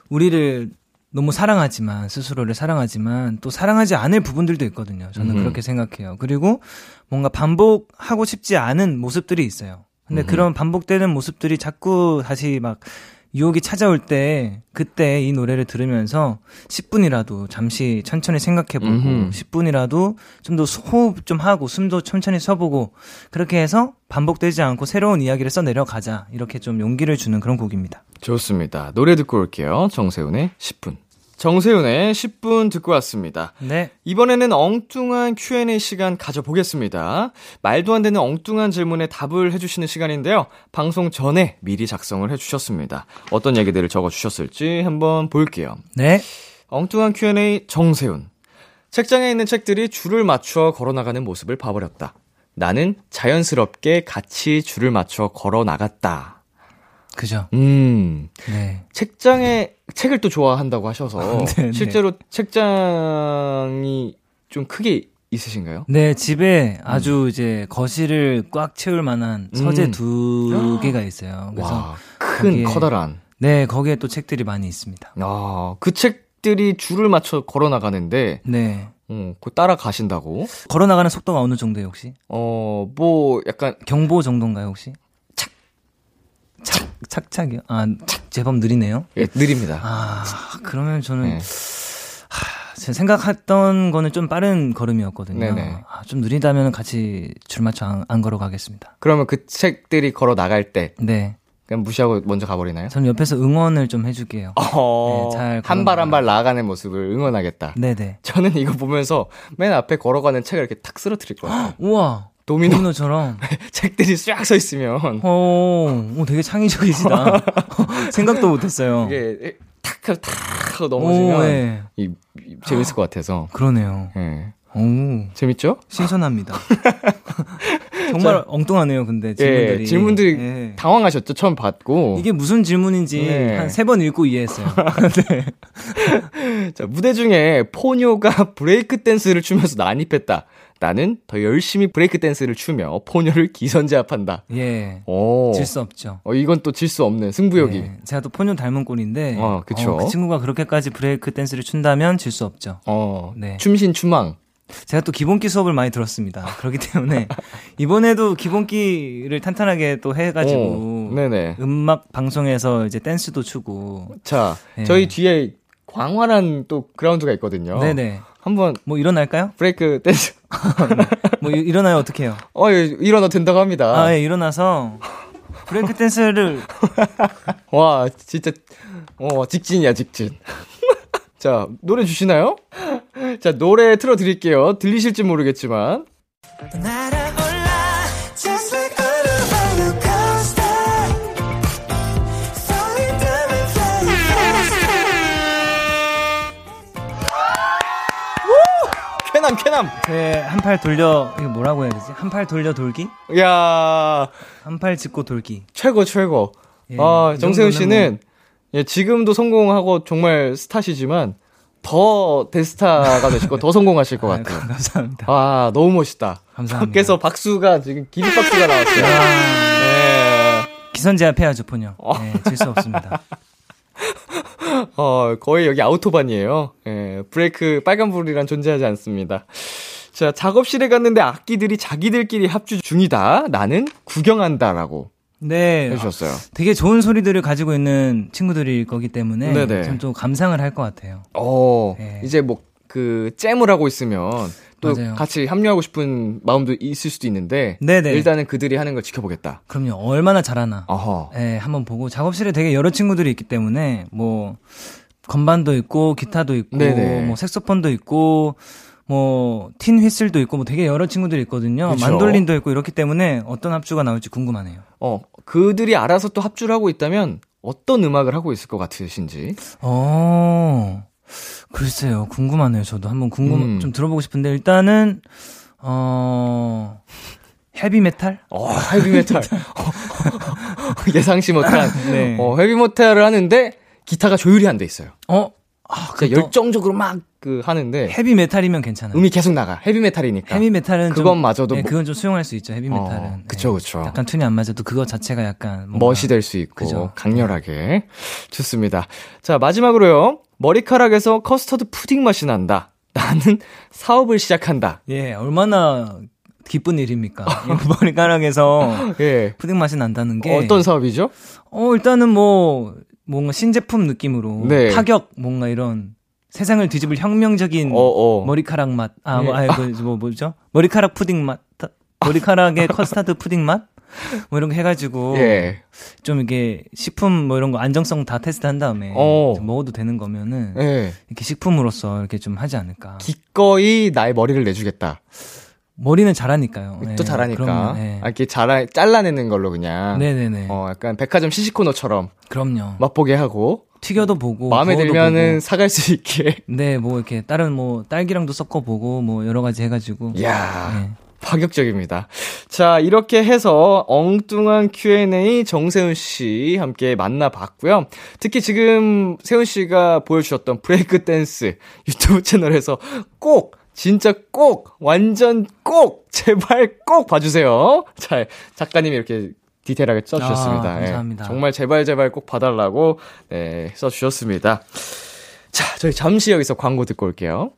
우리를 너무 사랑하지만, 스스로를 사랑하지만, 또 사랑하지 않을 부분들도 있거든요. 저는 음. 그렇게 생각해요. 그리고 뭔가 반복하고 싶지 않은 모습들이 있어요. 근데 음. 그런 반복되는 모습들이 자꾸 다시 막 유혹이 찾아올 때 그때 이 노래를 들으면서 10분이라도 잠시 천천히 생각해보고 음흠. 10분이라도 좀 더 호흡 좀 하고 숨도 천천히 쉬어보고 그렇게 해서 반복되지 않고 새로운 이야기를 써내려가자 이렇게 좀 용기를 주는 그런 곡입니다. 좋습니다. 노래 듣고 올게요. 정세훈의 10분. 정세윤의 10분 듣고 왔습니다. 네. 이번에는 엉뚱한 Q&A 시간 가져보겠습니다. 말도 안 되는 엉뚱한 질문에 답을 해주시는 시간인데요. 방송 전에 미리 작성을 해주셨습니다. 어떤 얘기들을 적어주셨을지 한번 볼게요. 네. 엉뚱한 Q&A 정세윤. 책장에 있는 책들이 줄을 맞추어 걸어나가는 모습을 봐버렸다. 나는 자연스럽게 같이 줄을 맞춰 걸어 나갔다. 그죠. 음. 네. 책장에 책을 또 좋아한다고 하셔서 아, 네, 네. 실제로 책장이 좀 크게 있으신가요? 네, 집에 아주 음. 이제 거실을 꽉 채울 만한 서재 음. 두 개가 있어요. 그래서 와, 큰 거기에, 커다란. 네, 거기에 또 책들이 많이 있습니다. 아, 그 책들이 줄을 맞춰 걸어 나가는데 네. 어, 그 따라가신다고? 걸어 나가는 속도가 어느 정도예요, 혹시? 어, 뭐 약간 경보 정도인가요, 혹시? 착, 착착이요? 아, 제법 느리네요? 예, 느립니다. 아, 그러면 저는, 네. 하, 제가 생각했던 거는 좀 빠른 걸음이었거든요. 네네. 아, 좀 느리다면 같이 줄 맞춰 안, 안 걸어가겠습니다. 그러면 그 책들이 걸어 나갈 때. 네. 그냥 무시하고 먼저 가버리나요? 저는 옆에서 응원을 좀 해줄게요. 어, 네, 잘한 발 한 발 나아가는 모습을 응원하겠다. 네네. 저는 이거 보면서 맨 앞에 걸어가는 책을 이렇게 탁 쓰러뜨릴 것 같아요. 우와. 도미노. 처럼 책들이 쫙 서 있으면. 어, 오, 되게 창의적이시다. 생각도 못했어요. 이게 탁, 탁 넘어지면 오, 네. 이, 이, 재밌을 것 같아서. 그러네요. 네. 오, 재밌죠? 신선합니다. 정말 자, 엉뚱하네요, 근데 예, 질문들이. 예, 질문들이 예. 당황하셨죠, 처음 받고. 이게 무슨 질문인지 네. 한세 번 읽고 이해했어요. 네. 자, 무대 중에 포뇨가 브레이크 댄스를 추면서 난입했다. 나는 더 열심히 브레이크 댄스를 추며 포뇨를 기선제압한다. 예. 질 수 없죠. 어, 이건 또 질 수 없는 승부욕이. 예. 제가 또 포뇨 닮은 꼴인데. 어, 그쵸. 어, 그 친구가 그렇게까지 브레이크 댄스를 춘다면 질 수 없죠. 어, 네. 춤신 춤왕. 제가 또 기본기 수업을 많이 들었습니다. 그렇기 때문에 이번에도 기본기를 탄탄하게 또 해가지고 오, 네네. 음악 방송에서 이제 댄스도 추고. 자, 네. 저희 뒤에 광활한 또 그라운드가 있거든요. 네네. 한번 뭐 일어날까요? 브레이크 댄스. 뭐 일어나요 어떻게 해요? 어, 예, 일어나 된다고 합니다. 아, 예, 일어나서 브레이크 댄스를 와, 진짜 어, 직진이야, 직진. 자, 노래 주시나요? 자, 노래 틀어 드릴게요. 들리실지 모르겠지만. 쾌남 쾌남. 제 한 팔 돌려 이거 뭐라고 해야 되지? 한 팔 돌려 돌기? 야. 한 팔 짚고 돌기. 최고 최고. 예, 아 정세훈 씨는 뭐... 예, 지금도 성공하고 정말 스타시지만 더 대스타가 되시고 더 성공하실 것 같아요. 아유, 감사합니다. 아 너무 멋있다. 감사합니다. 밖에서 박수가 지금 기립박수가 나왔어요. 네. 기선제압해야죠. 어. 네, 질수 없습니다. 어, 거의 여기 아우토반이에요. 예, 브레이크 빨간불이란 존재하지 않습니다. 자, 작업실에 갔는데 악기들이 자기들끼리 합주 중이다. 나는 구경한다라고. 네. 해주셨어요. 되게 좋은 소리들을 가지고 있는 친구들일 거기 때문에 좀 또 감상을 할 것 같아요. 어, 네. 이제 뭐 그 잼을 하고 있으면 또 맞아요. 같이 합류하고 싶은 마음도 있을 수도 있는데 네네. 일단은 그들이 하는 걸 지켜보겠다. 그럼요. 얼마나 잘하나. 어허. 네, 한번 보고 작업실에 되게 여러 친구들이 있기 때문에 뭐 건반도 있고 기타도 있고 네네. 뭐 색소폰도 있고 뭐 틴 휘슬도 있고 뭐 되게 여러 친구들이 있거든요. 그쵸? 만돌린도 있고 이렇기 때문에 어떤 합주가 나올지 궁금하네요. 어, 그들이 알아서 또 합주를 하고 있다면 어떤 음악을 하고 있을 것 같으신지? 어. 글쎄요, 궁금하네요. 저도 한번 궁금 음. 좀 들어보고 싶은데 일단은 어 헤비메탈? 어, 헤비메탈. 예상치 못한 네. 어, 헤비메탈을 하는데 기타가 조율이 안 돼 있어요. 어? 아, 그 열정적으로 막 그 하는데 헤비 메탈이면 괜찮아요. 음이 계속 나가. 헤비 메탈이니까. 헤비 메탈은 그건마저도 네, 뭐... 그건 좀 수용할 수 있죠. 헤비 어, 메탈은. 어, 그쵸 그쵸. 네, 약간 tune이 안 맞아도 그거 자체가 약간. 멋이 될 수 있고 그죠. 강렬하게 좋습니다. 자 마지막으로요. 머리카락에서 커스터드 푸딩 맛이 난다. 나는 사업을 시작한다. 예, 얼마나 기쁜 일입니까? 머리카락에서 예. 푸딩 맛이 난다는 게 어떤 사업이죠? 어 일단은 뭐 뭔가 신제품 느낌으로 네. 타격 뭔가 이런 세상을 뒤집을 혁명적인 어어. 어. 머리카락 맛. 아, 뭐, 네. 아, 그, 뭐, 뭐죠? 머리카락 푸딩 맛. 머리카락에 커스타드 푸딩 맛? 뭐 이런 거 해가지고. 예. 좀 이게 식품 뭐 이런 거 안정성 다 테스트 한 다음에. 어. 먹어도 되는 거면은. 예. 이렇게 식품으로서 이렇게 좀 하지 않을까. 기꺼이 나의 머리를 내주겠다. 머리는 잘하니까요. 또 네, 잘하니까. 그럼요, 네. 아, 이렇게 잘라, 잘라내는 걸로 그냥. 네네네. 어, 약간 백화점 시식코너처럼. 그럼요. 맛보게 하고. 튀겨도 보고. 마음에 들면은 보고. 사갈 수 있게. 네, 뭐 이렇게 다른 뭐 딸기랑도 섞어 보고 뭐 여러 가지 해가지고. 이야. 네. 파격적입니다. 자, 이렇게 해서 엉뚱한 Q&A 정세훈 씨 함께 만나봤고요. 특히 지금 세훈 씨가 보여주셨던 브레이크 댄스 유튜브 채널에서 꼭 진짜 꼭, 완전 꼭, 제발 꼭 봐주세요. 자, 작가님이 이렇게 디테일하게 써주셨습니다. 아, 감사합니다. 네, 정말 제발 제발 꼭 봐달라고, 네, 써주셨습니다. 자, 저희 잠시 여기서 광고 듣고 올게요.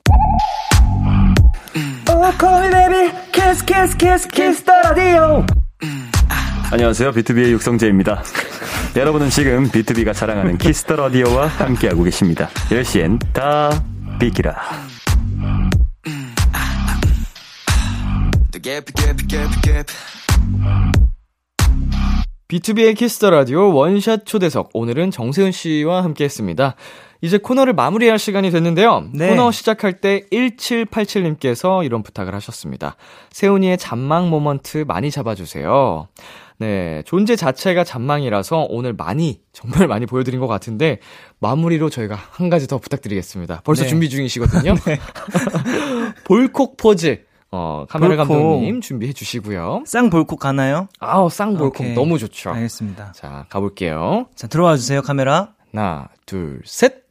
안녕하세요. 비투비의 육성재입니다. 여러분은 지금 비투비가 자랑하는 키스 더 라디오와 함께하고 계십니다. 10시엔 다 비키라. B2B의 키스터 라디오 원샷 초대석 오늘은 정세운 씨와 함께했습니다. 이제 코너를 마무리할 시간이 됐는데요. 네. 코너 시작할 때 1787님께서 이런 부탁을 하셨습니다. 세운이의 잔망 moment 많이 잡아주세요. 네, 존재 자체가 잔망이라서 오늘 많이, 정말 많이 보여드린 것 같은데, 마무리로 저희가 한 가지 더 부탁드리겠습니다. 벌써 네. 준비 중이시거든요. 네. 볼콕 포즈. 어, 카메라 볼콕. 감독님 준비해 주시고요. 쌍볼콕 가나요? 아우, 쌍볼콕 너무 좋죠. 알겠습니다. 자, 가볼게요. 자, 들어와 주세요, 카메라. 하나, 둘, 셋.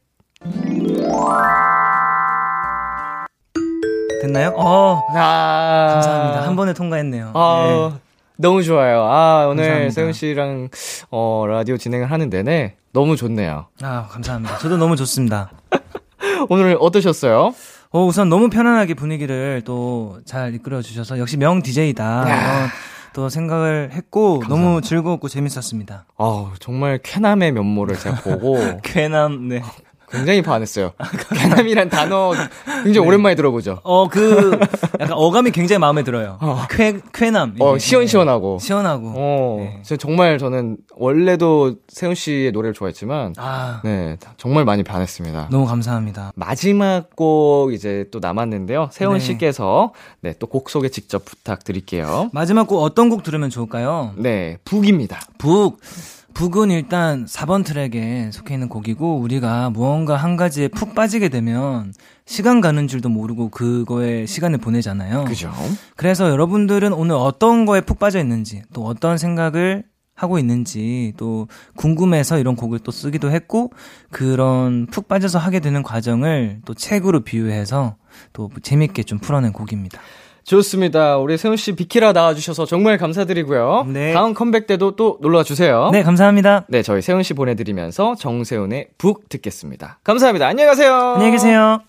됐나요? 어. 아. 감사합니다. 한 번에 통과했네요. 아. 네. 너무 좋아요. 아, 오늘 세훈 씨랑 어, 라디오 진행을 하는 내내 너무 좋네요. 아, 감사합니다. 저도 너무 좋습니다. 오늘 어떠셨어요? 어, 우선 너무 편안하게 분위기를 또 잘 이끌어 주셔서 역시 명 DJ다. 어, 또 생각을 했고 감사합니다. 너무 즐거웠고 재밌었습니다. 아, 정말 쾌남의 면모를 제가 보고 쾌남 네. 굉장히 반했어요. 쾌남이란 단어 굉장히 네. 오랜만에 들어보죠. 어, 그, 약간 어감이 굉장히 마음에 들어요. 어. 쾌, 쾌남. 어, 시원시원하고. 네. 시원하고. 어, 네. 정말 저는 원래도 세훈 씨의 노래를 좋아했지만, 아. 네, 정말 많이 반했습니다. 너무 감사합니다. 마지막 곡 이제 또 남았는데요. 세훈 네. 씨께서, 네, 또 곡 소개 직접 부탁드릴게요. 마지막 곡 어떤 곡 들으면 좋을까요? 네, 북입니다. 북. 북은 일단 4번 트랙에 속해 있는 곡이고 우리가 무언가 한 가지에 푹 빠지게 되면 시간 가는 줄도 모르고 그거에 시간을 보내잖아요. 그죠. 그래서 여러분들은 오늘 어떤 거에 푹 빠져 있는지 또 어떤 생각을 하고 있는지 또 궁금해서 이런 곡을 또 쓰기도 했고 그런 푹 빠져서 하게 되는 과정을 또 책으로 비유해서 또 재밌게 좀 풀어낸 곡입니다. 좋습니다. 우리 세훈 씨 비키라 나와주셔서 정말 감사드리고요. 네. 다음 컴백 때도 또 놀러와 주세요. 네, 감사합니다. 네, 저희 세훈 씨 보내드리면서 정세훈의 북 듣겠습니다. 감사합니다. 안녕히 가세요. 안녕히 계세요.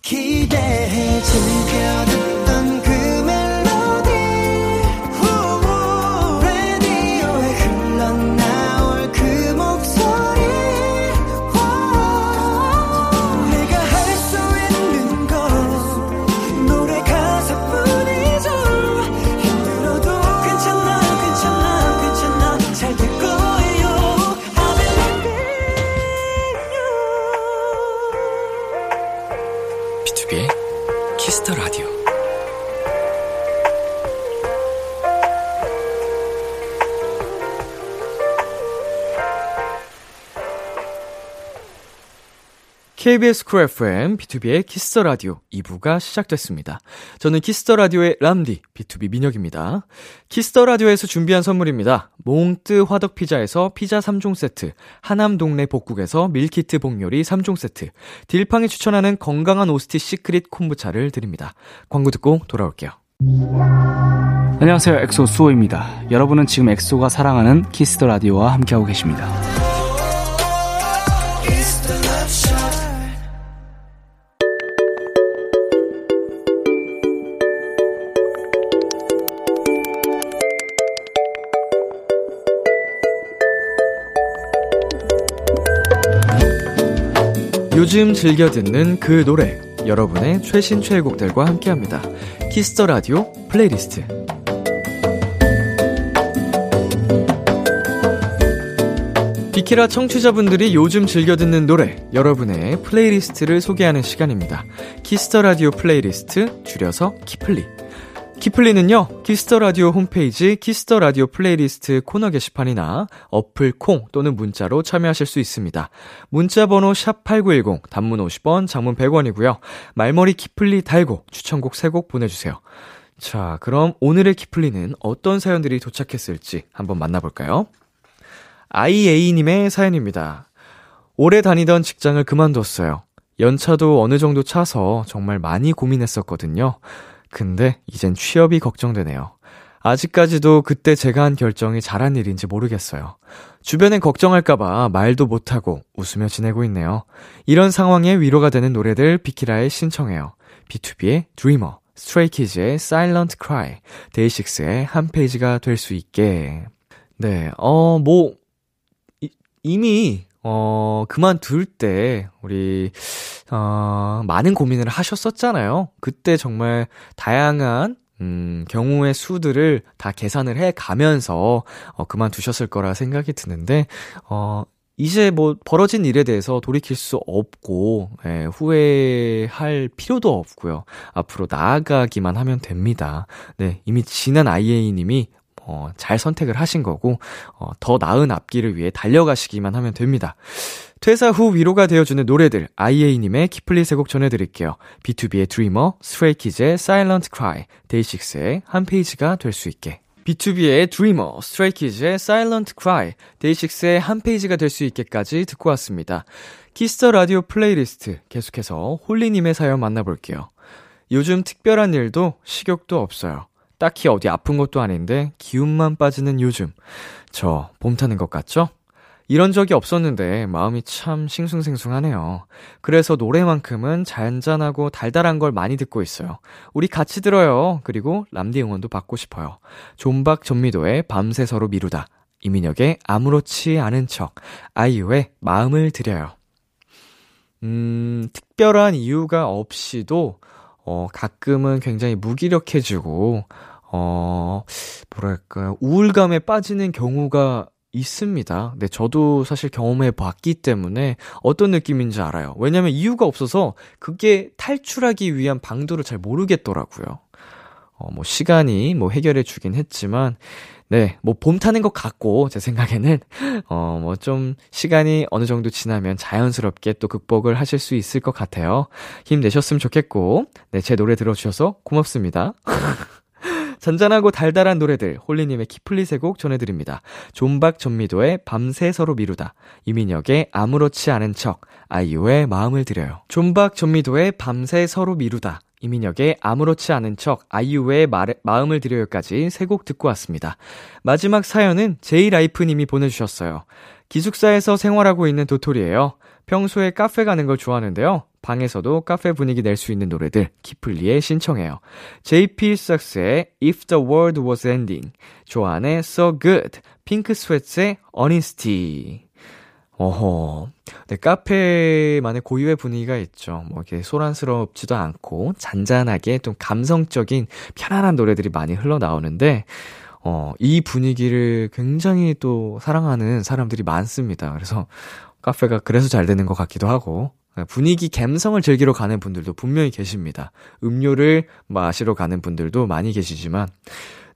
KBS 쿨 FM, B2B의 키스터 라디오 2부가 시작됐습니다. 저는 키스터 라디오의 람디, B2B 민혁입니다. Kiss the Radio에서 준비한 선물입니다. 몽뜨 화덕 피자에서 피자 3종 세트, 하남 동네 복국에서 밀키트 복요리 3종 세트, 딜팡이 추천하는 건강한 오스티 시크릿 콤부차를 드립니다. 광고 듣고 돌아올게요. 안녕하세요. 엑소 수호입니다. 여러분은 지금 엑소가 사랑하는 Kiss the Radio와 함께하고 계십니다. 요즘 즐겨 듣는 그 노래 여러분의 최신 최애곡들과 함께합니다. Kiss the Radio playlist. 비키라 청취자분들이 요즘 즐겨 듣는 노래 여러분의 playlist를 소개하는 시간입니다. Kiss the Radio playlist 줄여서 키플리. 키플리는요, Kiss the Radio 홈페이지 Kiss the Radio playlist 코너 게시판이나 어플 콩 또는 문자로 참여하실 수 있습니다. 문자 번호 샵8910, 단문 50원, 장문 100원이고요. 말머리 키플리 달고 추천곡 3곡 보내주세요. 자, 그럼 오늘의 키플리는 어떤 사연들이 도착했을지 한번 만나볼까요? IA님의 사연입니다. 오래 다니던 직장을 그만뒀어요. 연차도 어느 정도 차서 정말 많이 고민했었거든요. 근데 이젠 취업이 걱정되네요. 아직까지도 그때 제가 한 결정이 잘한 일인지 모르겠어요. 주변엔 걱정할까봐 말도 못하고 웃으며 지내고 있네요. 이런 상황에 위로가 되는 노래들 비키라에 신청해요. B2B의 Dreamer, 스트레이키즈의 Silent Cry, 데이식스의 한 페이지가 될 수 있게. 네, 어, 뭐, 이, 이미 어, 그만둘 때, 우리, 어, 많은 고민을 하셨었잖아요. 그때 정말 다양한, 음, 경우의 수들을 다 계산을 해 가면서, 어, 그만두셨을 거라 생각이 드는데, 어, 이제 뭐 벌어진 일에 대해서 돌이킬 수 없고 예, 후회할 필요도 없고요. 앞으로 나아가기만 하면 됩니다. 네, 이미 지난 IA님이 어, 잘 선택을 하신 거고, 어, 더 나은 앞길을 위해 달려가시기만 하면 됩니다. 퇴사 후 위로가 되어주는 노래들, 아이에이님의 키플리 세곡 전해드릴게요. B2B의 드리머, 스트레이키즈의 Silent Cry, 데이식스의 한 페이지가 될 수 있게. B2B의 드리머, 스트레이키즈의 Silent Cry, 데이식스의 한 페이지가 될 수 있게까지 듣고 왔습니다. Kiss the Radio playlist 계속해서 홀리님의 사연 만나볼게요. 요즘 특별한 일도 식욕도 없어요. 딱히 어디 아픈 것도 아닌데 기운만 빠지는 요즘. 저 봄 타는 것 같죠? 이런 적이 없었는데 마음이 참 싱숭생숭하네요. 그래서 노래만큼은 잔잔하고 달달한 걸 많이 듣고 있어요. 우리 같이 들어요. 그리고 람디 응원도 받고 싶어요. 존박 전미도의 밤새 서로 미루다. 이민혁의 아무렇지 않은 척. 아이유의 마음을 드려요. 음, 특별한 이유가 없이도 어, 가끔은 굉장히 무기력해지고, 어, 뭐랄까요, 우울감에 빠지는 경우가 있습니다. 네, 저도 사실 경험해 봤기 때문에 어떤 느낌인지 알아요. 왜냐면 이유가 없어서 그게 탈출하기 위한 방도를 잘 모르겠더라고요. 어, 뭐, 시간이 뭐 해결해 주긴 했지만, 네, 뭐, 봄 타는 것 같고, 제 생각에는, 어, 뭐, 좀, 시간이 어느 정도 지나면 자연스럽게 또 극복을 하실 수 있을 것 같아요. 힘내셨으면 좋겠고, 네, 제 노래 들어주셔서 고맙습니다. 잔잔하고 달달한 노래들 홀리님의 키플리 세곡 전해드립니다. 존박 전미도의 밤새 서로 미루다 이민혁의 아무렇지 않은 척 아이유의 마음을 드려요. 존박 전미도의 밤새 서로 미루다 이민혁의 아무렇지 않은 척 아이유의 말, 마음을 드려요까지 세 곡 듣고 왔습니다. 마지막 사연은 제이라이프님이 보내주셨어요. 기숙사에서 생활하고 있는 도토리예요. 평소에 카페 가는 걸 좋아하는데요. 방에서도 카페 분위기 낼 수 있는 노래들 키플리에 신청해요. JP Saxe의 If the World Was Ending, 조안의 So Good, 핑크 스웨트의 Honesty. 어허. 네, 카페만의 고유의 분위기가 있죠. 뭐, 이렇게 소란스럽지도 않고, 잔잔하게 좀 감성적인 편안한 노래들이 많이 흘러나오는데, 어, 이 분위기를 굉장히 또 사랑하는 사람들이 많습니다. 그래서 카페가 그래서 잘 되는 것 같기도 하고, 분위기 갬성을 즐기러 가는 분들도 분명히 계십니다. 음료를 마시러 가는 분들도 많이 계시지만,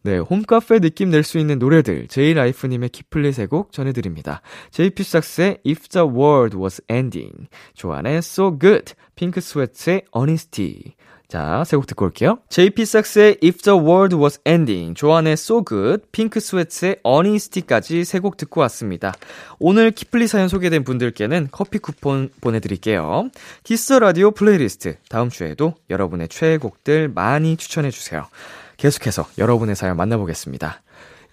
네, 홈카페 느낌 낼 수 있는 노래들, 제이라이프님의 키플리 세곡 전해드립니다. JP Saxe의 If the World Was Ending, 조안의 So Good, 핑크 스웨트의 Honesty, 자, 세 곡 듣고 올게요. JP Saxe의 If the World Was Ending, 조안의 So Good, 핑크 스웨트의 Honesty까지 세 곡 듣고 왔습니다. 오늘 키플리 사연 소개된 분들께는 커피 쿠폰 보내드릴게요. Kiss the Radio playlist, 다음 주에도 여러분의 최애곡들 많이 추천해주세요. 계속해서 여러분의 사연 만나보겠습니다.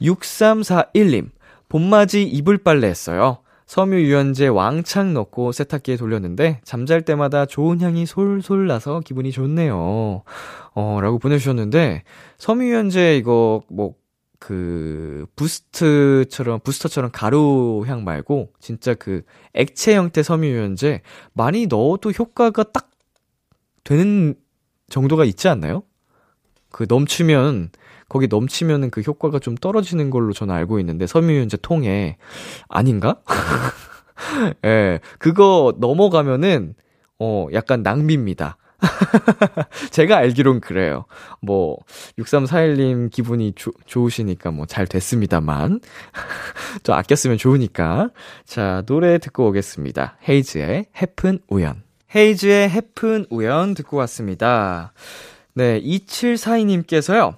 6341님, 봄맞이 이불 빨래 했어요. 섬유 유연제 왕창 넣고 세탁기에 돌렸는데 잠잘 때마다 좋은 향이 솔솔 나서 기분이 좋네요. 어, 라고 보내주셨는데 섬유 유연제 이거 뭐 그 boost처럼 부스터처럼 가루 향 말고 진짜 그 액체 형태 섬유 유연제 많이 넣어도 효과가 딱 되는 정도가 있지 않나요? 그 넘치면 거기 넘치면은 그 효과가 좀 떨어지는 걸로 저는 알고 있는데 섬유유연제 통에 아닌가? 예, 네, 그거 넘어가면은 어 약간 낭비입니다. 제가 알기론 그래요. 뭐 6341님 기분이 조, 좋으시니까 뭐 잘 됐습니다만 좀 아꼈으면 좋으니까 자 노래 듣고 오겠습니다. 헤이즈의 해픈 우연. 헤이즈의 해픈 우연 듣고 왔습니다. 네, 2742님께서요.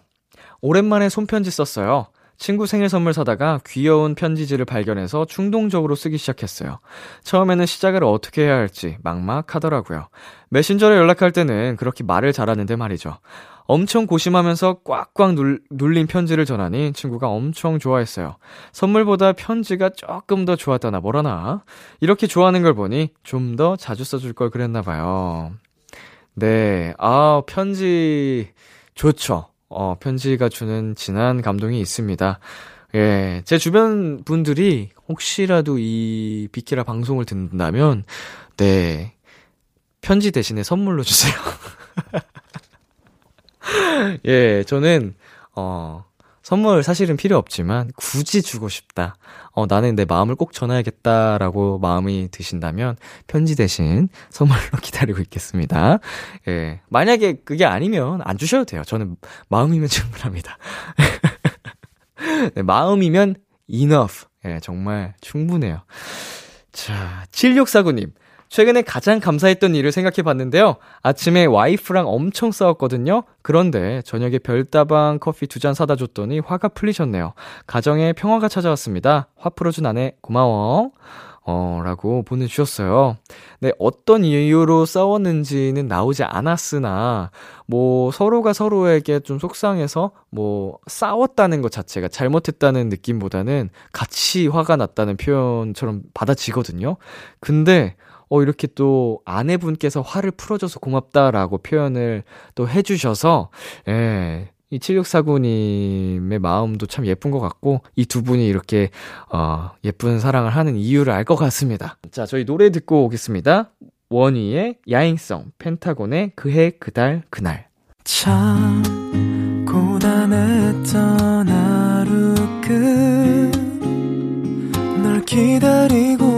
오랜만에 손편지 썼어요. 친구 생일 선물 사다가 귀여운 편지지를 발견해서 충동적으로 쓰기 시작했어요. 처음에는 시작을 어떻게 해야 할지 막막하더라고요. 메신저로 연락할 때는 그렇게 말을 잘하는데 말이죠. 엄청 고심하면서 꽉꽉 눌, 눌린 편지를 전하니 친구가 엄청 좋아했어요. 선물보다 편지가 조금 더 좋았다나 뭐라나. 이렇게 좋아하는 걸 보니 좀 더 자주 써줄 걸 그랬나 봐요. 네, 아, 편지 좋죠. 어, 편지가 주는 진한 감동이 있습니다. 예, 제 주변 분들이 혹시라도 이 비키라 방송을 듣는다면, 네, 편지 대신에 선물로 주세요. 예, 저는, 어, 선물 사실은 필요 없지만 굳이 주고 싶다. 어, 나는 내 마음을 꼭 전해야겠다라고 마음이 드신다면 편지 대신 선물로 기다리고 있겠습니다. 예. 만약에 그게 아니면 안 주셔도 돼요. 저는 마음이면 충분합니다. 네, 마음이면 enough. 예, 정말 충분해요. 자, 7649님. 최근에 가장 감사했던 일을 생각해 봤는데요. 아침에 와이프랑 엄청 싸웠거든요. 그런데 저녁에 별다방 커피 두 잔 사다 줬더니 화가 풀리셨네요. 가정에 평화가 찾아왔습니다. 화 풀어준 아내 고마워. 어, 라고 보내주셨어요. 네, 어떤 이유로 싸웠는지는 나오지 않았으나, 뭐, 서로가 서로에게 좀 속상해서, 뭐, 싸웠다는 것 자체가 잘못했다는 느낌보다는 같이 화가 났다는 표현처럼 받아지거든요. 근데, 어, 이렇게 또 아내분께서 화를 풀어줘서 고맙다라고 표현을 또 해주셔서, 예, 이 7649님의 마음도 참 예쁜 것 같고, 이 두 분이 이렇게, 어, 예쁜 사랑을 하는 이유를 알 것 같습니다. 자, 저희 노래 듣고 오겠습니다. 원희의 야행성, 펜타곤의 그해, 그달, 그날. 참, 고단했던 하루 끝 널 기다리고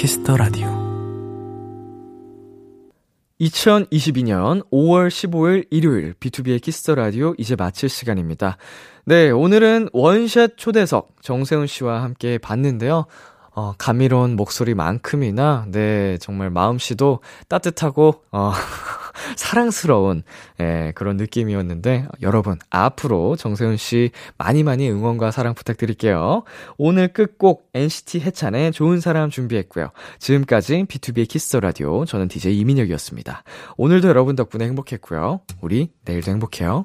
Kiss the Radio 2022년 5월 15일 일요일 B2B의 키스터 라디오 이제 마칠 시간입니다. 네, 오늘은 원샷 초대석 정세운 씨와 함께 봤는데요. 어, 감미로운 목소리만큼이나, 네, 정말 마음씨도 따뜻하고, 어, 사랑스러운, 예, 그런 느낌이었는데, 여러분, 앞으로 정세훈 씨 많이 많이 응원과 사랑 부탁드릴게요. 오늘 끝곡 NCT 해찬의 좋은 사람 준비했고요. 지금까지 B2B의 키스 라디오, 저는 DJ 이민혁이었습니다. 오늘도 여러분 덕분에 행복했고요. 우리 내일도 행복해요.